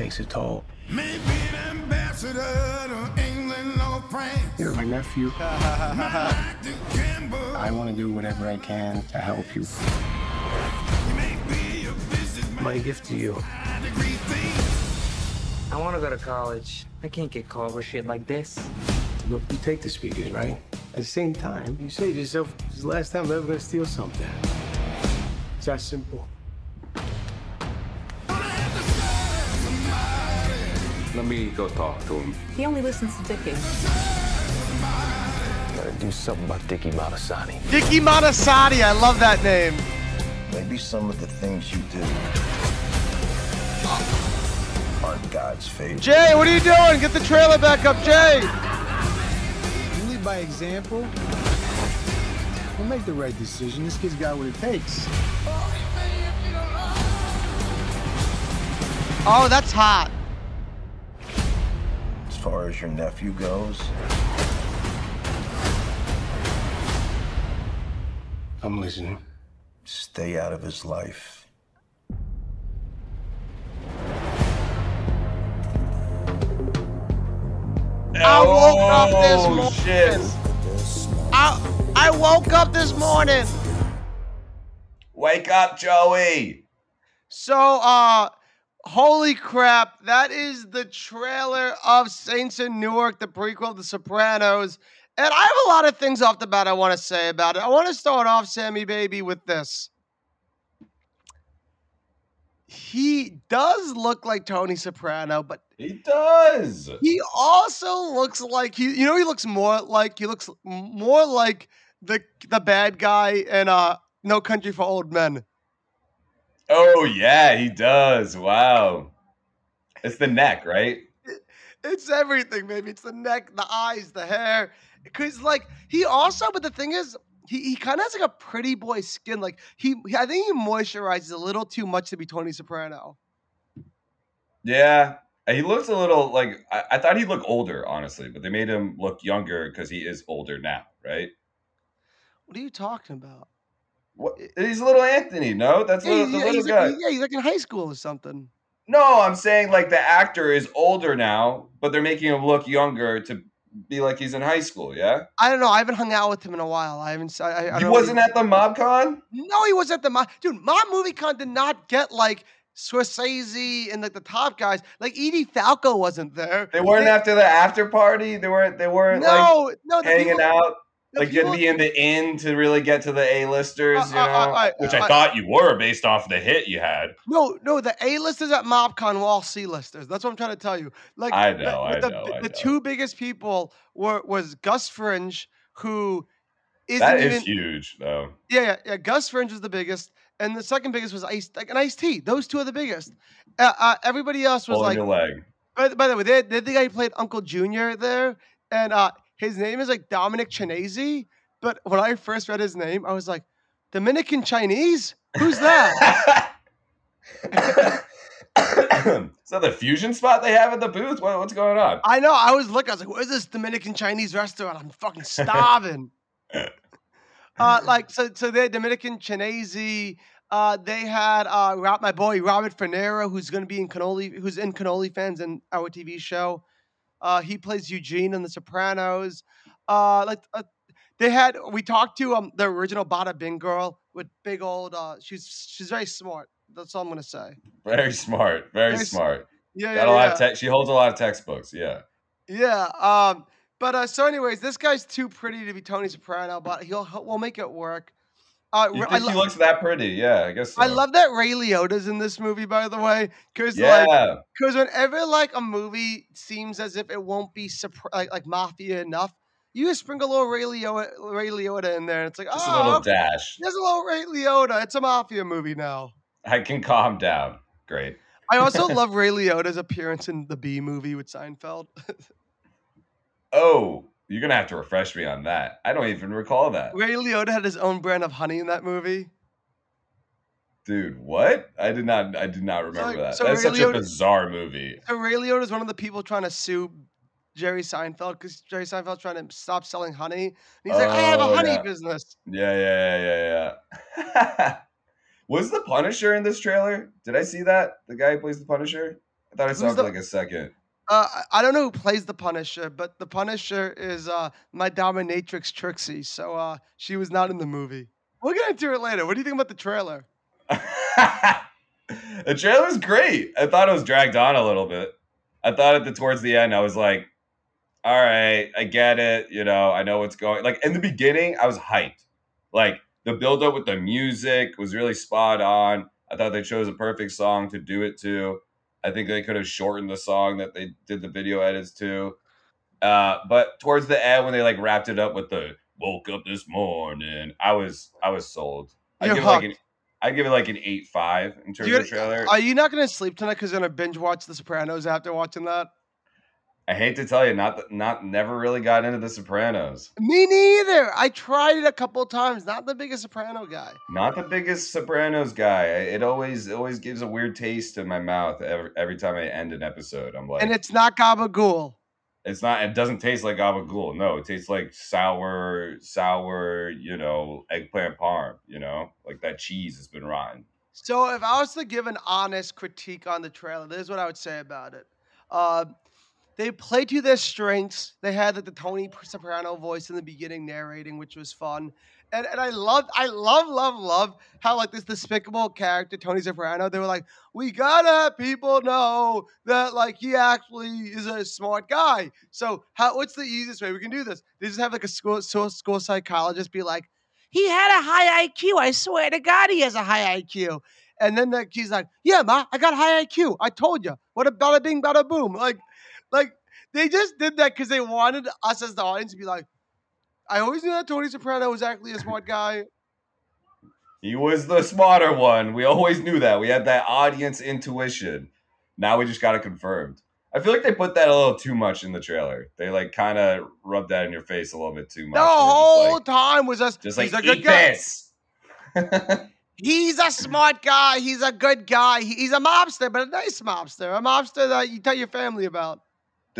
takes a toll. Maybe an ambassador to England or France. You're my nephew. Like to gamble. I want to do whatever I can to help you. You may be a. My gift to you. I want to go to college. I can't get caught with shit like this. Look, you take the speakers, right? At the same time, you say to yourself, this is the last time I'm ever gonna steal something. It's that simple. Let me go talk to him. He only listens to Dickie. Gotta do something about Dickie Moltisanti. Dicky Moltisanti, I love that name. Maybe some of the things you do aren't God's favorite. Jay, what are you doing? Get the trailer back up, Jay. You lead by example. We'll make the right decision. This kid's got what it takes. Oh, that's hot. As far as your nephew goes, I'm listening. stay out of his life. I woke up this Oh, morning. shit. I, I woke up this morning. Wake up, Joey. So, uh, holy crap, that is the trailer of Saints in Newark, the prequel to The Sopranos. And I have a lot of things off the bat I want to say about it. I want to start off, Sammy Baby, with this. He does look like Tony Soprano, but He does. he also looks like he you know he looks more like he looks more like the the bad guy in uh No Country for Old Men. Oh yeah, he does. Wow. It's the neck, right? It's everything, baby. It's the neck, the eyes, the hair. because like he also, but the thing is, he, he kind of has like a pretty boy skin. Like he, he- I think he moisturizes a little too much to be Tony Soprano. Yeah, he looks a little like I, I thought he'd look older, honestly, but they made him look younger because he is older now, right? What are you talking about? What? He's little Anthony, no? That's Yeah, little, the little guy. like, yeah, he's like in high school or something. No, I'm saying like the actor is older now, but they're making him look younger to be like he's in high school. Yeah, I don't know. I haven't hung out with him in a while. I haven't. I, I, he wasn't what at the MobCon. No, he was at the mob. Dude, Mob Movie Con did not get like Scorsese and like the top guys. Like Edie Falco wasn't there. They weren't after the after party. They weren't. They weren't No, like no, hanging people- out. The Like you'd people- be in the inn to really get to the A-listers, Uh, you know, uh, uh, which I thought you were based off the hit you had. No, no, the A-listers at MobCon were all C-listers. That's what I'm trying to tell you. Like I the- know, I the, know, the, I the know. two biggest people were was Gus Fringe, who isn't That even huge, though. Yeah, yeah, yeah. Gus Fringe was the biggest, and the second biggest was Ice, like an Ice T. Those two are the biggest. Uh, uh, everybody else was Pulling like. your leg. By, by the way, they, they the guy who played Uncle Junior there, and uh, his name is like Dominic Chianese. But when I first read his name, I was like, Dominican Chinese? Who's that? Is that the fusion spot they have at the booth? What, what's going on? I know. I was looking. I was like, "Where's this Dominican Chinese restaurant? I'm fucking starving." uh, like so, so they're Dominican Chinese. Uh, they had uh, my boy Robert Funaro, who's going to be in Cannoli, who's in Cannoli fans and our TV show. Uh, he plays Eugene in The Sopranos. Uh, like uh, they had, we talked to um the original Bada Bing girl with big old. Uh, she's she's very smart. That's all I'm gonna say. Very smart. Very, Very smart. Yeah, Got yeah, a lot yeah. of. She holds a lot of textbooks. Yeah. Yeah. Um. But uh. So, anyways, this guy's too pretty to be Tony Soprano, but he'll, he'll we'll make it work. Uh, You think I, lo- looks that pretty? Yeah, I guess. So. I love that Ray Liotta's in this movie, by the way, because Yeah. like, because whenever like a movie seems as if it won't be like, like mafia enough, you just sprinkle a little Ray Liotta, Ray Liotta in there, and it's like, Just oh, a little okay, dash. There's a little Ray Liotta. It's a mafia movie now. I can calm down. Great. I also love Ray Liotta's appearance in the Bee Movie with Seinfeld. Oh, you're gonna have to refresh me on that. I don't even recall that, Ray Liotta had his own brand of honey in that movie. dude. What? I did not. I did not remember like- that. so That's Ray such a bizarre movie. So Ray Liotta is one of the people trying to sue Jerry Seinfeld because Jerry Seinfeld's trying to stop selling honey. And he's like, I have a Oh, honey yeah. business. Yeah, yeah, yeah, yeah, yeah. Was the Punisher in this trailer? Did I see that? The guy who plays the Punisher? I thought I saw Who's for the- like a second. Uh, I- don't know who plays the Punisher, but the Punisher is uh, my dominatrix Trixie. So uh, she was not in the movie. We'll get into it later. What do you think about the trailer? the trailer's great. I thought it was dragged on a little bit. I thought at the towards the end, I was like, all right, I get it. You know, I know what's going. Like in the beginning, I was hyped. Like the build up with the music was really spot on. I thought they chose a perfect song to do it to. I think they could have shortened the song that they did the video edits to. Uh, but towards the end, when they like wrapped it up with the "woke up this morning," I was I was sold. I give it like an I give it like an eight five in terms You're- of trailer. Are you not going to sleep tonight because you're going to binge watch The Sopranos after watching that? I hate to tell you, not not never really got into The Sopranos. Me neither. I tried it a couple times. Not the biggest Soprano guy. Not the biggest Sopranos guy. It always it always gives a weird taste in my mouth every, every time I end an episode. I'm like, and it's not Gabagool. it's not. It doesn't taste like gabagool. No, it tastes like sour, sour. You know, eggplant parm. You know, like that cheese has been rotten. So if I was to give an honest critique on the trailer, this is what I would say about it. Uh, they played to their strengths. They had like, the Tony Soprano voice in the beginning narrating, which was fun. And, and I love, I love, love, love how like this despicable character, Tony Soprano, they were like, we gotta have people know that like he actually is a smart guy. So how what's the easiest way we can do this? They just have like a school school, school psychologist be like, he had a high IQ. I swear to God, he has a high IQ. And then the, he's like, "Yeah, ma, I got high IQ. I told you. What a bada bing, bada boom." Like, like they just did that because they wanted us as the audience to be like, "I always knew that Tony Soprano was actually a smart guy." He was the smarter one. We always knew that. We had that audience intuition. Now we just got it confirmed. I feel like they put that a little too much in the trailer. They like kind of rubbed that in your face a little bit too much. The They were just whole like- time was us. just like he's a good guy. He's a smart guy. He's a good guy. He's a mobster, but a nice mobster. A mobster that you tell your family about.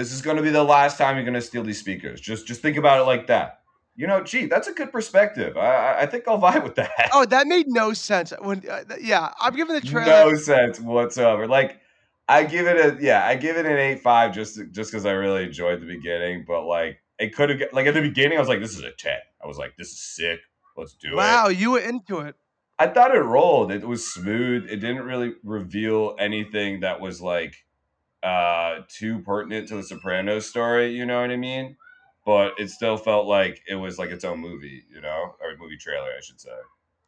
This is going to be the last time you're going to steal these speakers. Just just think about it like that. You know, gee, that's a good perspective. I I- think I'll vibe with that. Oh, that made no sense. When uh, yeah, I'm giving the trailer. no sense whatsoever. Like I give it a yeah, I give it an eight five just just because I really enjoyed the beginning. But like it could have like at the beginning, I was like, this is a ten. I was like, this is sick. Let's do it. Wow, you were into it. I thought it rolled. It was smooth. It didn't really reveal anything that was like uh too pertinent to the Sopranos story, you know what I mean? But it still felt like it was like its own movie, you know, or movie trailer, I should say.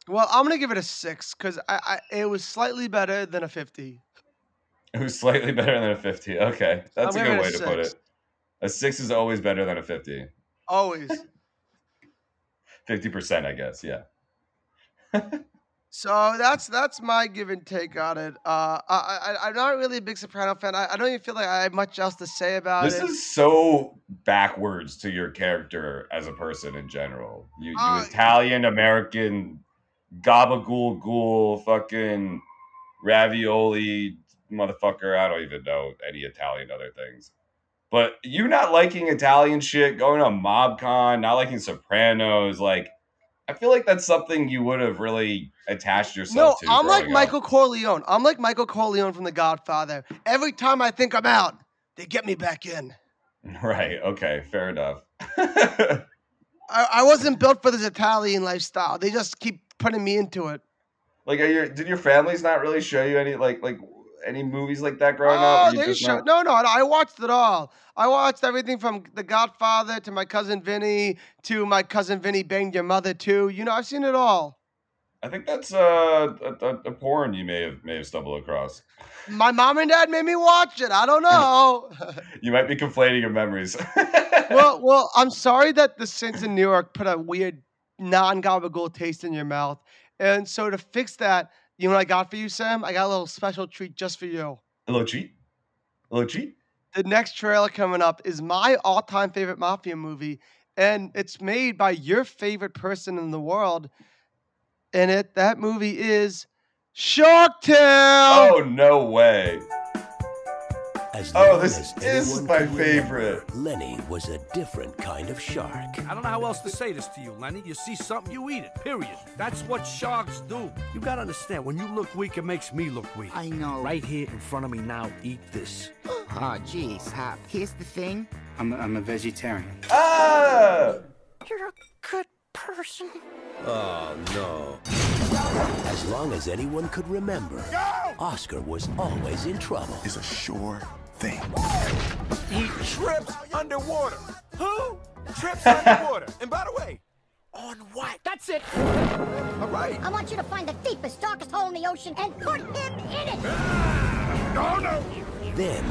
Well, I'm gonna give it a six because I, I it was slightly better than a fifty. It was slightly better than a 50. Okay. That's a I'm good way a to put it. A 6 is always better than a 50. Always. 50%, I guess. Yeah. So that's that's my give and take on it. Uh, I, I I'm not really a big Soprano fan. I, I don't even feel like I have much else to say about This is so backwards to your character as a person in general. You, you Uh, Italian American gabagool ghoul fucking ravioli motherfucker. I don't even know any Italian other things. But you not liking Italian shit, going to MobCon, not liking Sopranos, like I feel like that's something you would have really attached no, yourself to. I'm like up. Michael Corleone. I'm like Michael Corleone from The Godfather. Every time I think I'm out, they get me back in. Right. Okay. Fair enough. I, I wasn't built for this Italian lifestyle. They just keep putting me into it. Like, are your did your families not really show you any like like any movies like that growing oh, up? They show, not- no, no, no. I watched it all. I watched everything from The Godfather to My Cousin Vinny to My Cousin Vinny Banged Your Mother too. You know, I've seen it all. I think that's uh, a, a, a porn you may have may have stumbled across. My mom and dad made me watch it. I don't know. You might be conflating your memories. well, well, I'm sorry that the Saints in Newark put a weird non-gabagool taste in your mouth. And so to fix that, you know what I got for you, Sam? I got a little special treat just for you. a little cheat. A little cheat. The next trailer coming up is my all-time favorite mafia movie, and it's made by your favorite person in the world. And it that movie is Shark Tale. Oh no way! As Oh, this as is my can remember, favorite. Lenny was a different kind of shark. I don't know how else to say this to you, Lenny. You see something, you eat it. Period. That's what sharks do. You gotta understand, when you look weak, it makes me look weak. I know. Right here in front of me now, eat this. Oh, geez, Hop. Here's the thing. I'm a, I'm a vegetarian. Ah! You're a good person. Oh, no. As long as anyone could remember, Oscar was always in trouble. It's a sure thing. He trips underwater. Who? Trips underwater. and by the way, on what? That's it. All right. I want you to find the deepest, darkest hole in the ocean and put him in it. Ah, no, no. Then,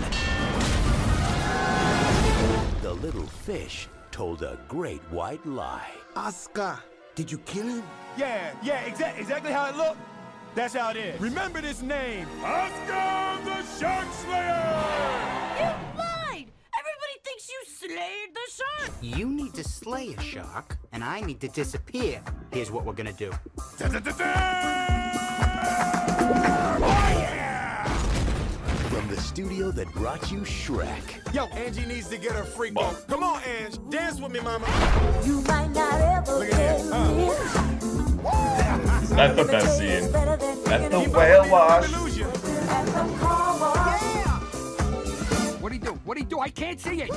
the little fish told a great white lie. Oscar, did you kill him? Yeah, yeah, exa- exactly how it looked. That's how it is. Remember this name, Oscar the Shark Slayer. You lied! Everybody thinks you slayed the shark! You need to slay a shark, and I need to disappear. Here's what we're gonna do. Oh, From the studio that brought you Shrek. Yo, Angie needs to get her freak on. Come on, Angie, dance with me, mama. You might not ever Look at this. Uh. That's the best scene. That's the whale wash. What'd he do? What'd he do? I can't see it.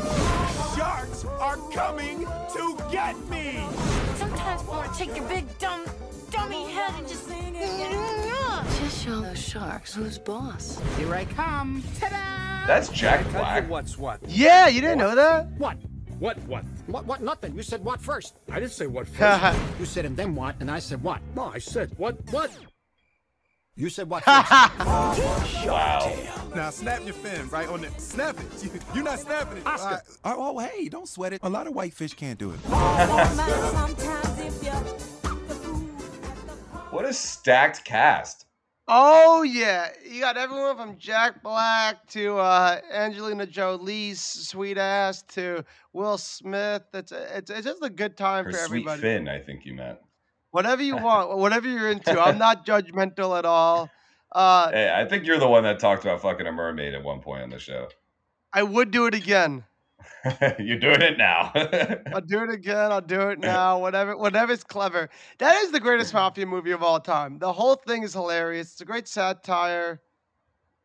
Sharks are coming to get me. Sometimes I want to take your big, dumb, dummy head and just. Just show those sharks who's boss. Here I come. Ta-da! That's Jack Black. What's what? Yeah, you didn't know that? What? What? What? What? What? Nothing. You said what first? I didn't say what first. you said and then what, and I said what? no, I said what? What? You said what? Wow. Now snap your fin right on the snap it. You, you're not snapping it. Oscar. Oh, oh, hey, don't sweat it. A lot of white fish can't do it. What a stacked cast. Oh yeah, you got everyone from Jack Black to uh, Angelina Jolie's sweet ass to Will Smith. It's it's, it's just a good time Her for sweet everybody. Finn, I think you meant. Whatever you want, whatever you're into. I'm not judgmental at all. Uh, Hey, I think you're the one that talked about fucking a mermaid at one point on the show. I would do it again. you're doing it now. I'll do it again. I'll do it now. Whatever, whatever's clever. That is the greatest mafia movie of all time. The whole thing is hilarious. It's a great satire.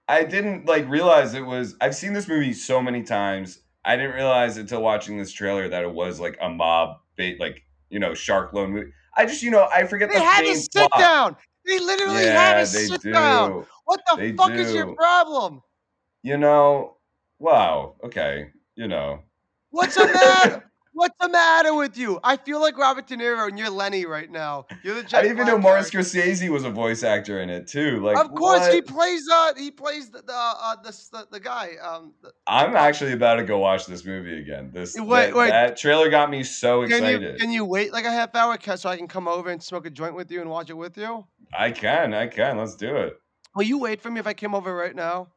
I didn't like realize it was. I've seen this movie so many times. I didn't realize until watching this trailer that it was like a mob bait, like you know, shark loan movie. I just, you know, I forget They the had to sit plot. down. They literally had Yeah, to sit do. down. What the They fuck is your problem? You know, wow. Okay, you know. What's the matter? What's the matter with you? I feel like Robert De Niro and you're Lenny right now. You're the I didn't even know Martin. Scorsese was a voice actor in it too. Like, of course, what? he plays. Uh, he plays the the uh, the, the, the guy. Um, the- I'm actually about to go watch this movie again. This Wait, that, wait. that trailer got me so can you excited. can you wait like a half hour so I can come over and smoke a joint with you and watch it with you? I can, I can. Let's do it. Will you wait for me if I came over right now?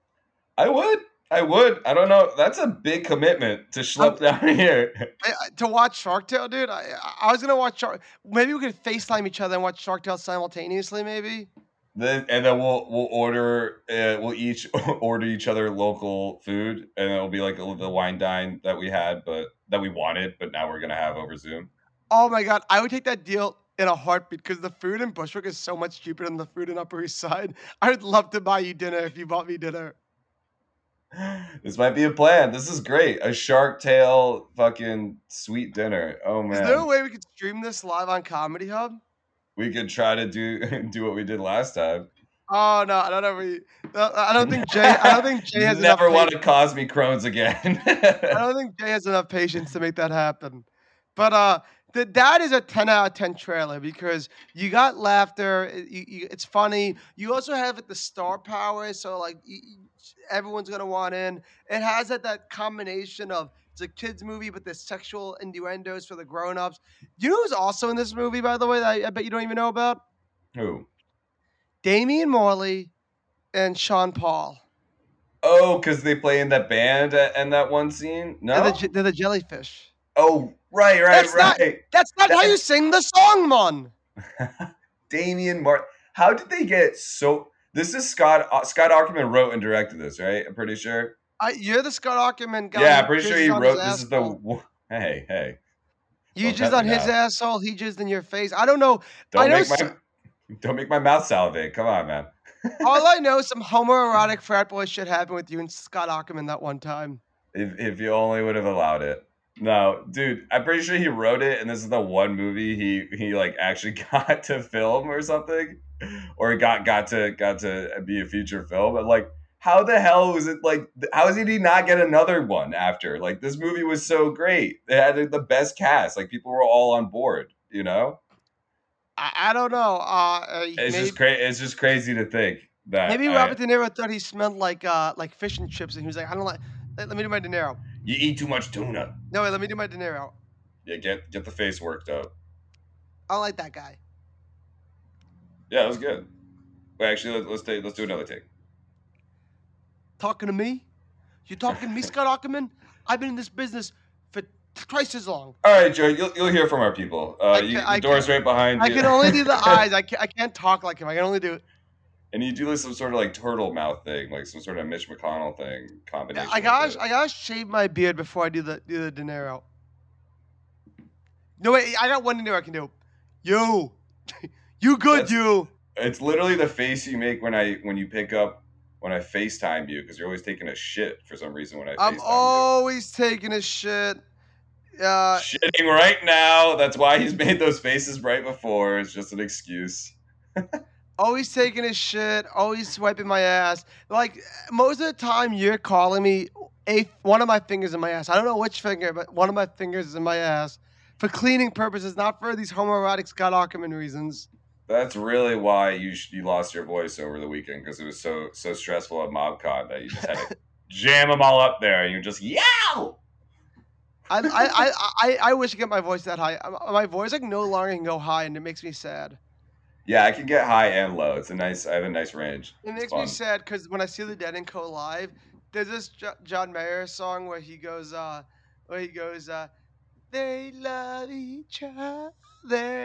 I would. I would. I don't know. That's a big commitment to schlep down here. I, I- to watch Shark Tale, dude. I I- I was gonna watch Shark. Maybe we could Facetime each other and watch Shark Tale simultaneously. Maybe. Then and then we'll we'll order uh, we'll each order each other local food and it'll be like the wine dine that we had but that we wanted but now we're gonna have over Zoom. Oh my god, I would take that deal in a heartbeat because the food in Bushwick is so much cheaper than the food in Upper East Side. I would love to buy you dinner if you bought me dinner. This might be a plan. This is great. A Shark Tale fucking sweet dinner. Oh man. Is there a way we could stream this live on Comedy Hub? we could try to do do what we did last time. Oh no, I don't know. We, I don't think Jay. I don't think Jay has Never enough want to cause me crones again. I don't think Jay has enough patience to make that happen. But uh, the, that is a ten out of ten trailer because you got laughter. you, you, it's funny. You also have it the star power, so like you- everyone's gonna want in. It has that that combination of it's a kids movie, but there's sexual innuendos for the grown ups. You know who's also in this movie, by the way? That I, I bet you don't even know about. Who? Damian Marley and Sean Paul. Oh, because they play in that band and that one scene. No. They're the, they're the jellyfish. Oh, right, right, That's not- right. That's not how you sing the song, man. Damian Martin. How did they get so? This is Scott. Uh, Scott Ackerman wrote and directed this, right? I'm pretty sure. I, you're the Scott Ackerman guy. yeah, I'm pretty sure he wrote. his This is the. Hey, hey. You Don't jizzed on his now. asshole. He jizzed in your face. I don't know. Don't I know. make my. Don't make my mouth salivate. Come on, man. all I know, is some homoerotic frat boy shit happened with you and Scott Ackerman that one time. If if you only would have allowed it. No, dude, I'm pretty sure he wrote it, and this is the one movie he he like actually got to film or something, or got got to got to be a feature film. But like, how the hell was it like? How did he not get another one after? Like, this movie was so great. It had the best cast. Like, people were all on board. You know, I, I don't know. Uh, uh, it's maybe, just crazy. It's just crazy to think that maybe I- Robert De Niro thought he smelled like uh like fish and chips, and he was like, I don't like. Let, let me do my De Niro. You eat too much tuna. No, wait, let me do my De Niro. Yeah, get get the face worked up. I like that guy. Yeah, it was good. Wait, actually, let's let's, take, let's do another take. Talking to me? You talking to me, Scott Ackerman? I've been in this business for twice as long. All right, Joe, you'll, you'll hear from our people. Uh, you, can- I the door's can- right behind I you. I can only do the eyes. I can't, I can't talk like him. I can only do. And you do like some sort of like turtle mouth thing, like some sort of Mitch McConnell thing combination. I gotta. I gotta shave my beard before I do the do the De Niro. No wait, I got one De Niro I can do. You, you good? That's- you. It's literally the face you make when I when you pick up when I FaceTime you because you're always taking a shit for some reason when I I'm FaceTime always taking a shit. Uh. Shitting right now. That's why he's made those faces right before. It's just an excuse. always taking his shit. Always swiping my ass. Like most of the time, you're calling me a one of my fingers in my ass. I don't know which finger, but one of my fingers is in my ass for cleaning purposes, not for these homoerotic Scott Ackerman reasons. That's really why you sh- you lost your voice over the weekend because it was so so stressful at MobCon that you just had to jam them all up there and you just yow. I, I, I, I, I wish I could get my voice that high. My voice like no longer can go high, and it makes me sad. Yeah, I can get high and low. It's a nice. I have a nice range. It makes me sad because when I see the Dead and Co live, there's this Jo- John Mayer song where he goes, uh, where he goes, uh, they love each other,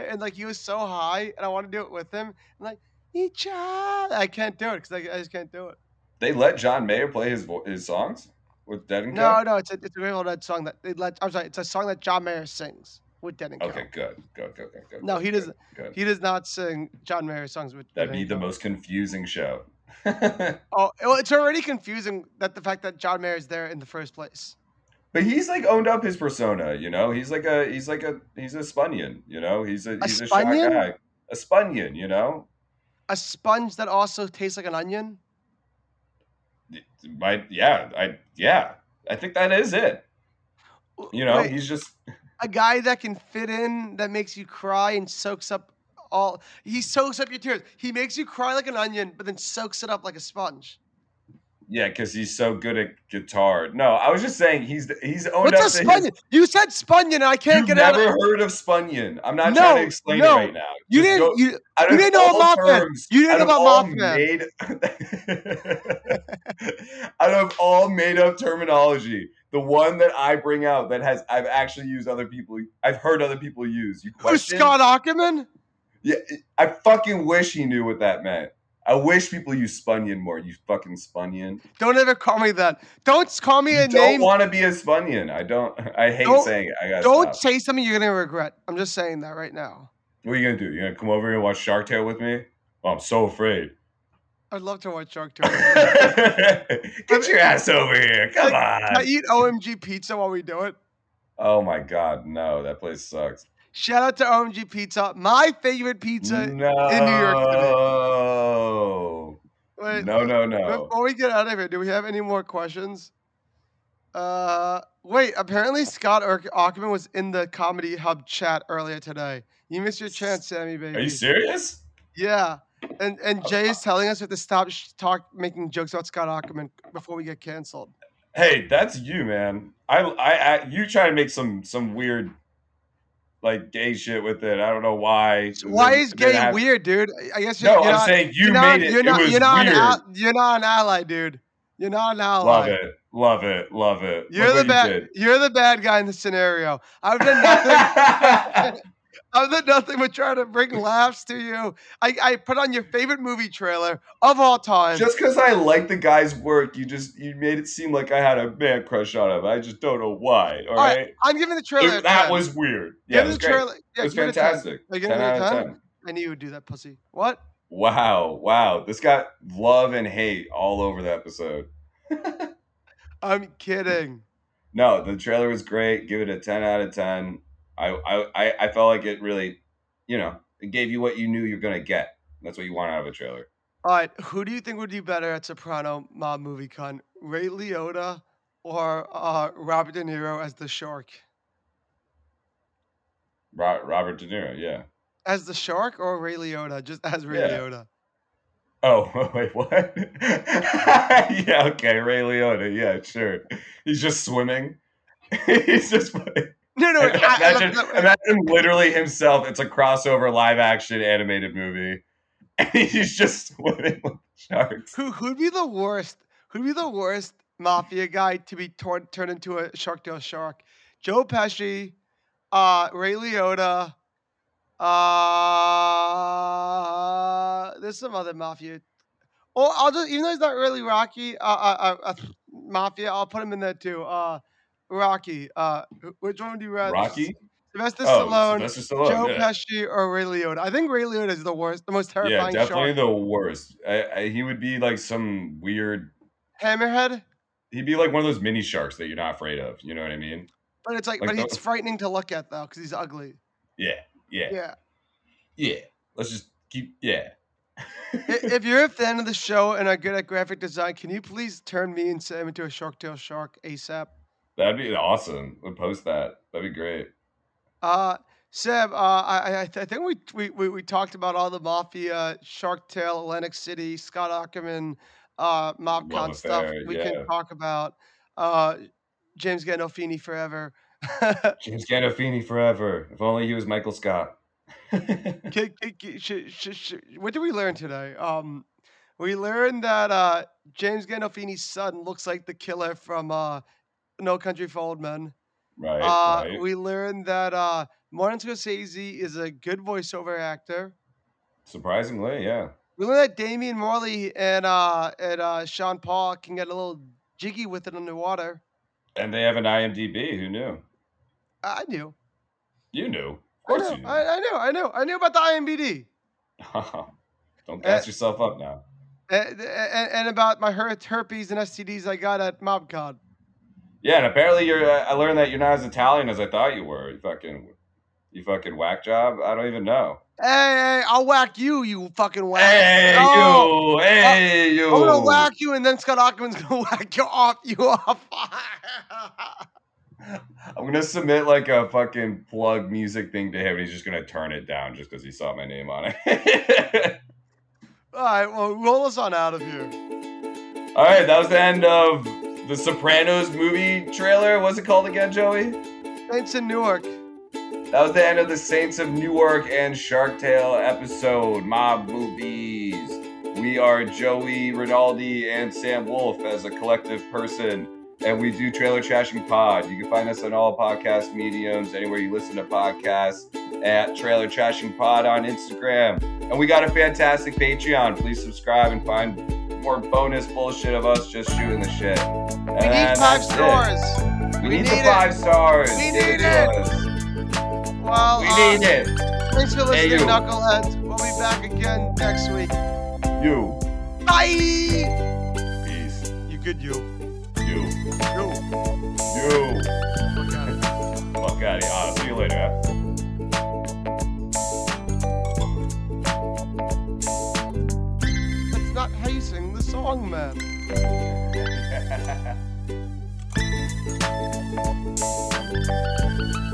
and like he was so high, and I want to do it with him, and like each other. I can't do it because I, I just can't do it. They let John Mayer play his vo- his songs with Dead and Co? no, no, it's a it's a real old song that they let. I'm sorry, it's a song that John Mayer sings with Co. Okay, good, good, good, good, good. No, he doesn't. Good. He does not sing John Mayer songs with. That'd be the most confusing show. Oh, well, it's already confusing that the fact that John Mayer is there in the first place. But he's like owned up his persona, you know. He's like a he's like a he's a spunion, you know. He's a he's a shy guy, a spunion, you know. A sponge that also tastes like an onion. My yeah, I yeah, I think that is it. You know, Wait. he's just A guy that can fit in, that makes you cry and soaks up all. He soaks up your tears. He makes you cry like an onion, but then soaks it up like a sponge. yeah, because he's so good at guitar. No, I was just saying he's he's owned What's up a to his- spunion? You said spunion, I can't You've get out never of heard of Spunion. I'm not No, trying to explain no. it right now. You Just didn't- go- you- you didn't know about Mothman. You didn't out know of about Mothman. made- out of all made up terminology, the one that I bring out that has I've actually used other people, I've heard other people use. You Who's? Scott Ackerman? Yeah, I fucking wish he knew what that meant. I wish people use Spunion more. You fucking Spunion. Don't ever call me that. Don't call me a You don't name. want to be a Spunion. I don't. I hate Don't- saying it. Don't stop. say something you're gonna regret. I'm just saying that right now. What are you gonna do? You gonna come over here and watch Shark Tale with me? Oh, I'm so afraid. I'd love to watch Shark Tale. Get your ass over here. Come on. Can I eat OMG pizza while we do it? Oh my god, no, that place sucks. Shout out to OMG Pizza, my favorite pizza No. in New York City. Wait, No, no, no. Before we get out of here, do we have any more questions? Uh, wait. Apparently, Scott Ackerman was in the Comedy Hub chat earlier today. You missed your chance, Sammy baby. Are you serious? Yeah. And and Jay is telling us we have to stop sh- talk making jokes about Scott Ackerman before we get canceled. Hey, that's you, man. I, I, I, you try to make some, some weird, like gay shit with it. I don't know why. Why is gay have- weird, dude? I guess you're, No, you're I'm not, saying you you're not, made it. You're It not, was you're not, An, weird. al- you're not an ally, dude. You're not an ally. Love it, love it, love it. You're Look the what you bad. You're the bad guy in the scenario. I've done nothing. I've done nothing but try to bring laughs to you. I, I put on your favorite movie trailer of all time. Just because I like the guy's work, you just you made it seem like I had a man crush on him. I just don't know why. All All right, right, I'm giving the trailer. It- that 10. was weird. Yeah, it was the great. trailer. Yeah, it was give it 10. fantastic. Ten out of 10? ten. I knew you would do that, pussy. What? Wow, wow. This got love and hate all over the episode. I'm kidding. No, the trailer was great. Give it a ten out of ten. I I I- felt like it really, you know, it gave you what you knew you're gonna get. That's what you want out of a trailer. All right, who do you think would do better at Soprano mob movie con? Ray Liotta or uh, Robert De Niro as the shark? Ro- Robert De Niro, yeah. As the shark or Ray Liotta? Just as Ray Yeah. Liotta. Oh wait, what? yeah, okay, Ray Liotta, yeah, sure. He's just swimming. He's just No, no. I- I- imagine, imagine literally himself. It's a crossover live action animated movie, and he's just swimming with sharks. Who who'd be the worst? Who'd be the worst mafia guy to be torn, turned into a Shark Tale shark? Joe Pesci, uh, Ray Liotta. Uh, there's some other mafia. Or I'll just even though he's not really Rocky, uh, uh, uh, uh mafia, I'll put him in there too. Uh, Rocky. Uh, which one would you rather? Rocky? Sylvester Oh, Stallone, Sylvester Stallone, Joe yeah. Pesci, or Ray Liotta. I think Ray Liotta is the worst, the most terrifying. Yeah, definitely shark. the worst. I, I, he would be like some weird. Hammerhead. He'd be like one of those mini sharks that you're not afraid of. You know what I mean? But it's like, Like but the- it's frightening to look at though, because he's ugly. Yeah, yeah, Yeah. yeah. Let's just keep. Yeah. If you're a fan of the show and are good at graphic design, can you please turn me and Sam into a Shark Tale shark ASAP? That'd be awesome. We'll post that. That'd be great. Uh, Seb, uh, I, I, I th- I think we, we, we, we talked about all the Mafia, Shark Tale, Atlantic City, Scott Ackerman, uh, MobCon stuff we yeah. can talk about. Uh, James Gandolfini forever. James Gandolfini forever. If only he was Michael Scott. What did we learn today? Um, we learned that uh, James Gandolfini's son looks like the killer from uh, No Country for Old Men. Right, Uh, right. We learned that uh, Martin Scorsese is a good voiceover actor. Surprisingly, yeah. We learned that Damian Marley and uh, and uh, Sean Paul can get a little jiggy with it underwater. And they have an IMDb. Who knew? I knew. You knew. Of I course know, you knew. I, I knew. I knew. I knew about the IMDb. Don't gas Uh, yourself up now. And, and, and about my her- herpes and STDs I got at MobCon. Yeah, and apparently you're. Uh, I learned that you're not as Italian as I thought you were. You fucking, you fucking whack job. I don't even know. Hey, hey, I'll whack you, you fucking whack. Hey Oh, you, hey you. I'm gonna whack you, and then Scott Ackerman's gonna whack you off. You off. I'm gonna submit like a fucking plug music thing to him, and he's just gonna turn it down just because he saw my name on it. All right, well, roll us on out of here. All right, that was the end of the Sopranos movie trailer. What's it called again, Joey? Saints in Newark. That was the end of the Saints of Newark and Shark Tale episode, Mob Movies. We are Joey Rinaldi and Sam Wolf as a collective person, and we do Trailer Trashing Pod. You can find us on all podcast mediums, anywhere you listen to podcasts, at Trailer Trashing Pod on Instagram. And we got a fantastic Patreon. Please subscribe and find more bonus bullshit of us just shooting the shit. We need five stars. We, We need, need the it. five stars. We Give it need to it. Well, We uh, need it. Thanks for listening, you. Knuckleheads. We'll be back again next week. You. Bye. Peace. You good, you. You. You. You. Fuck out of here. I'll see you later. Song, man.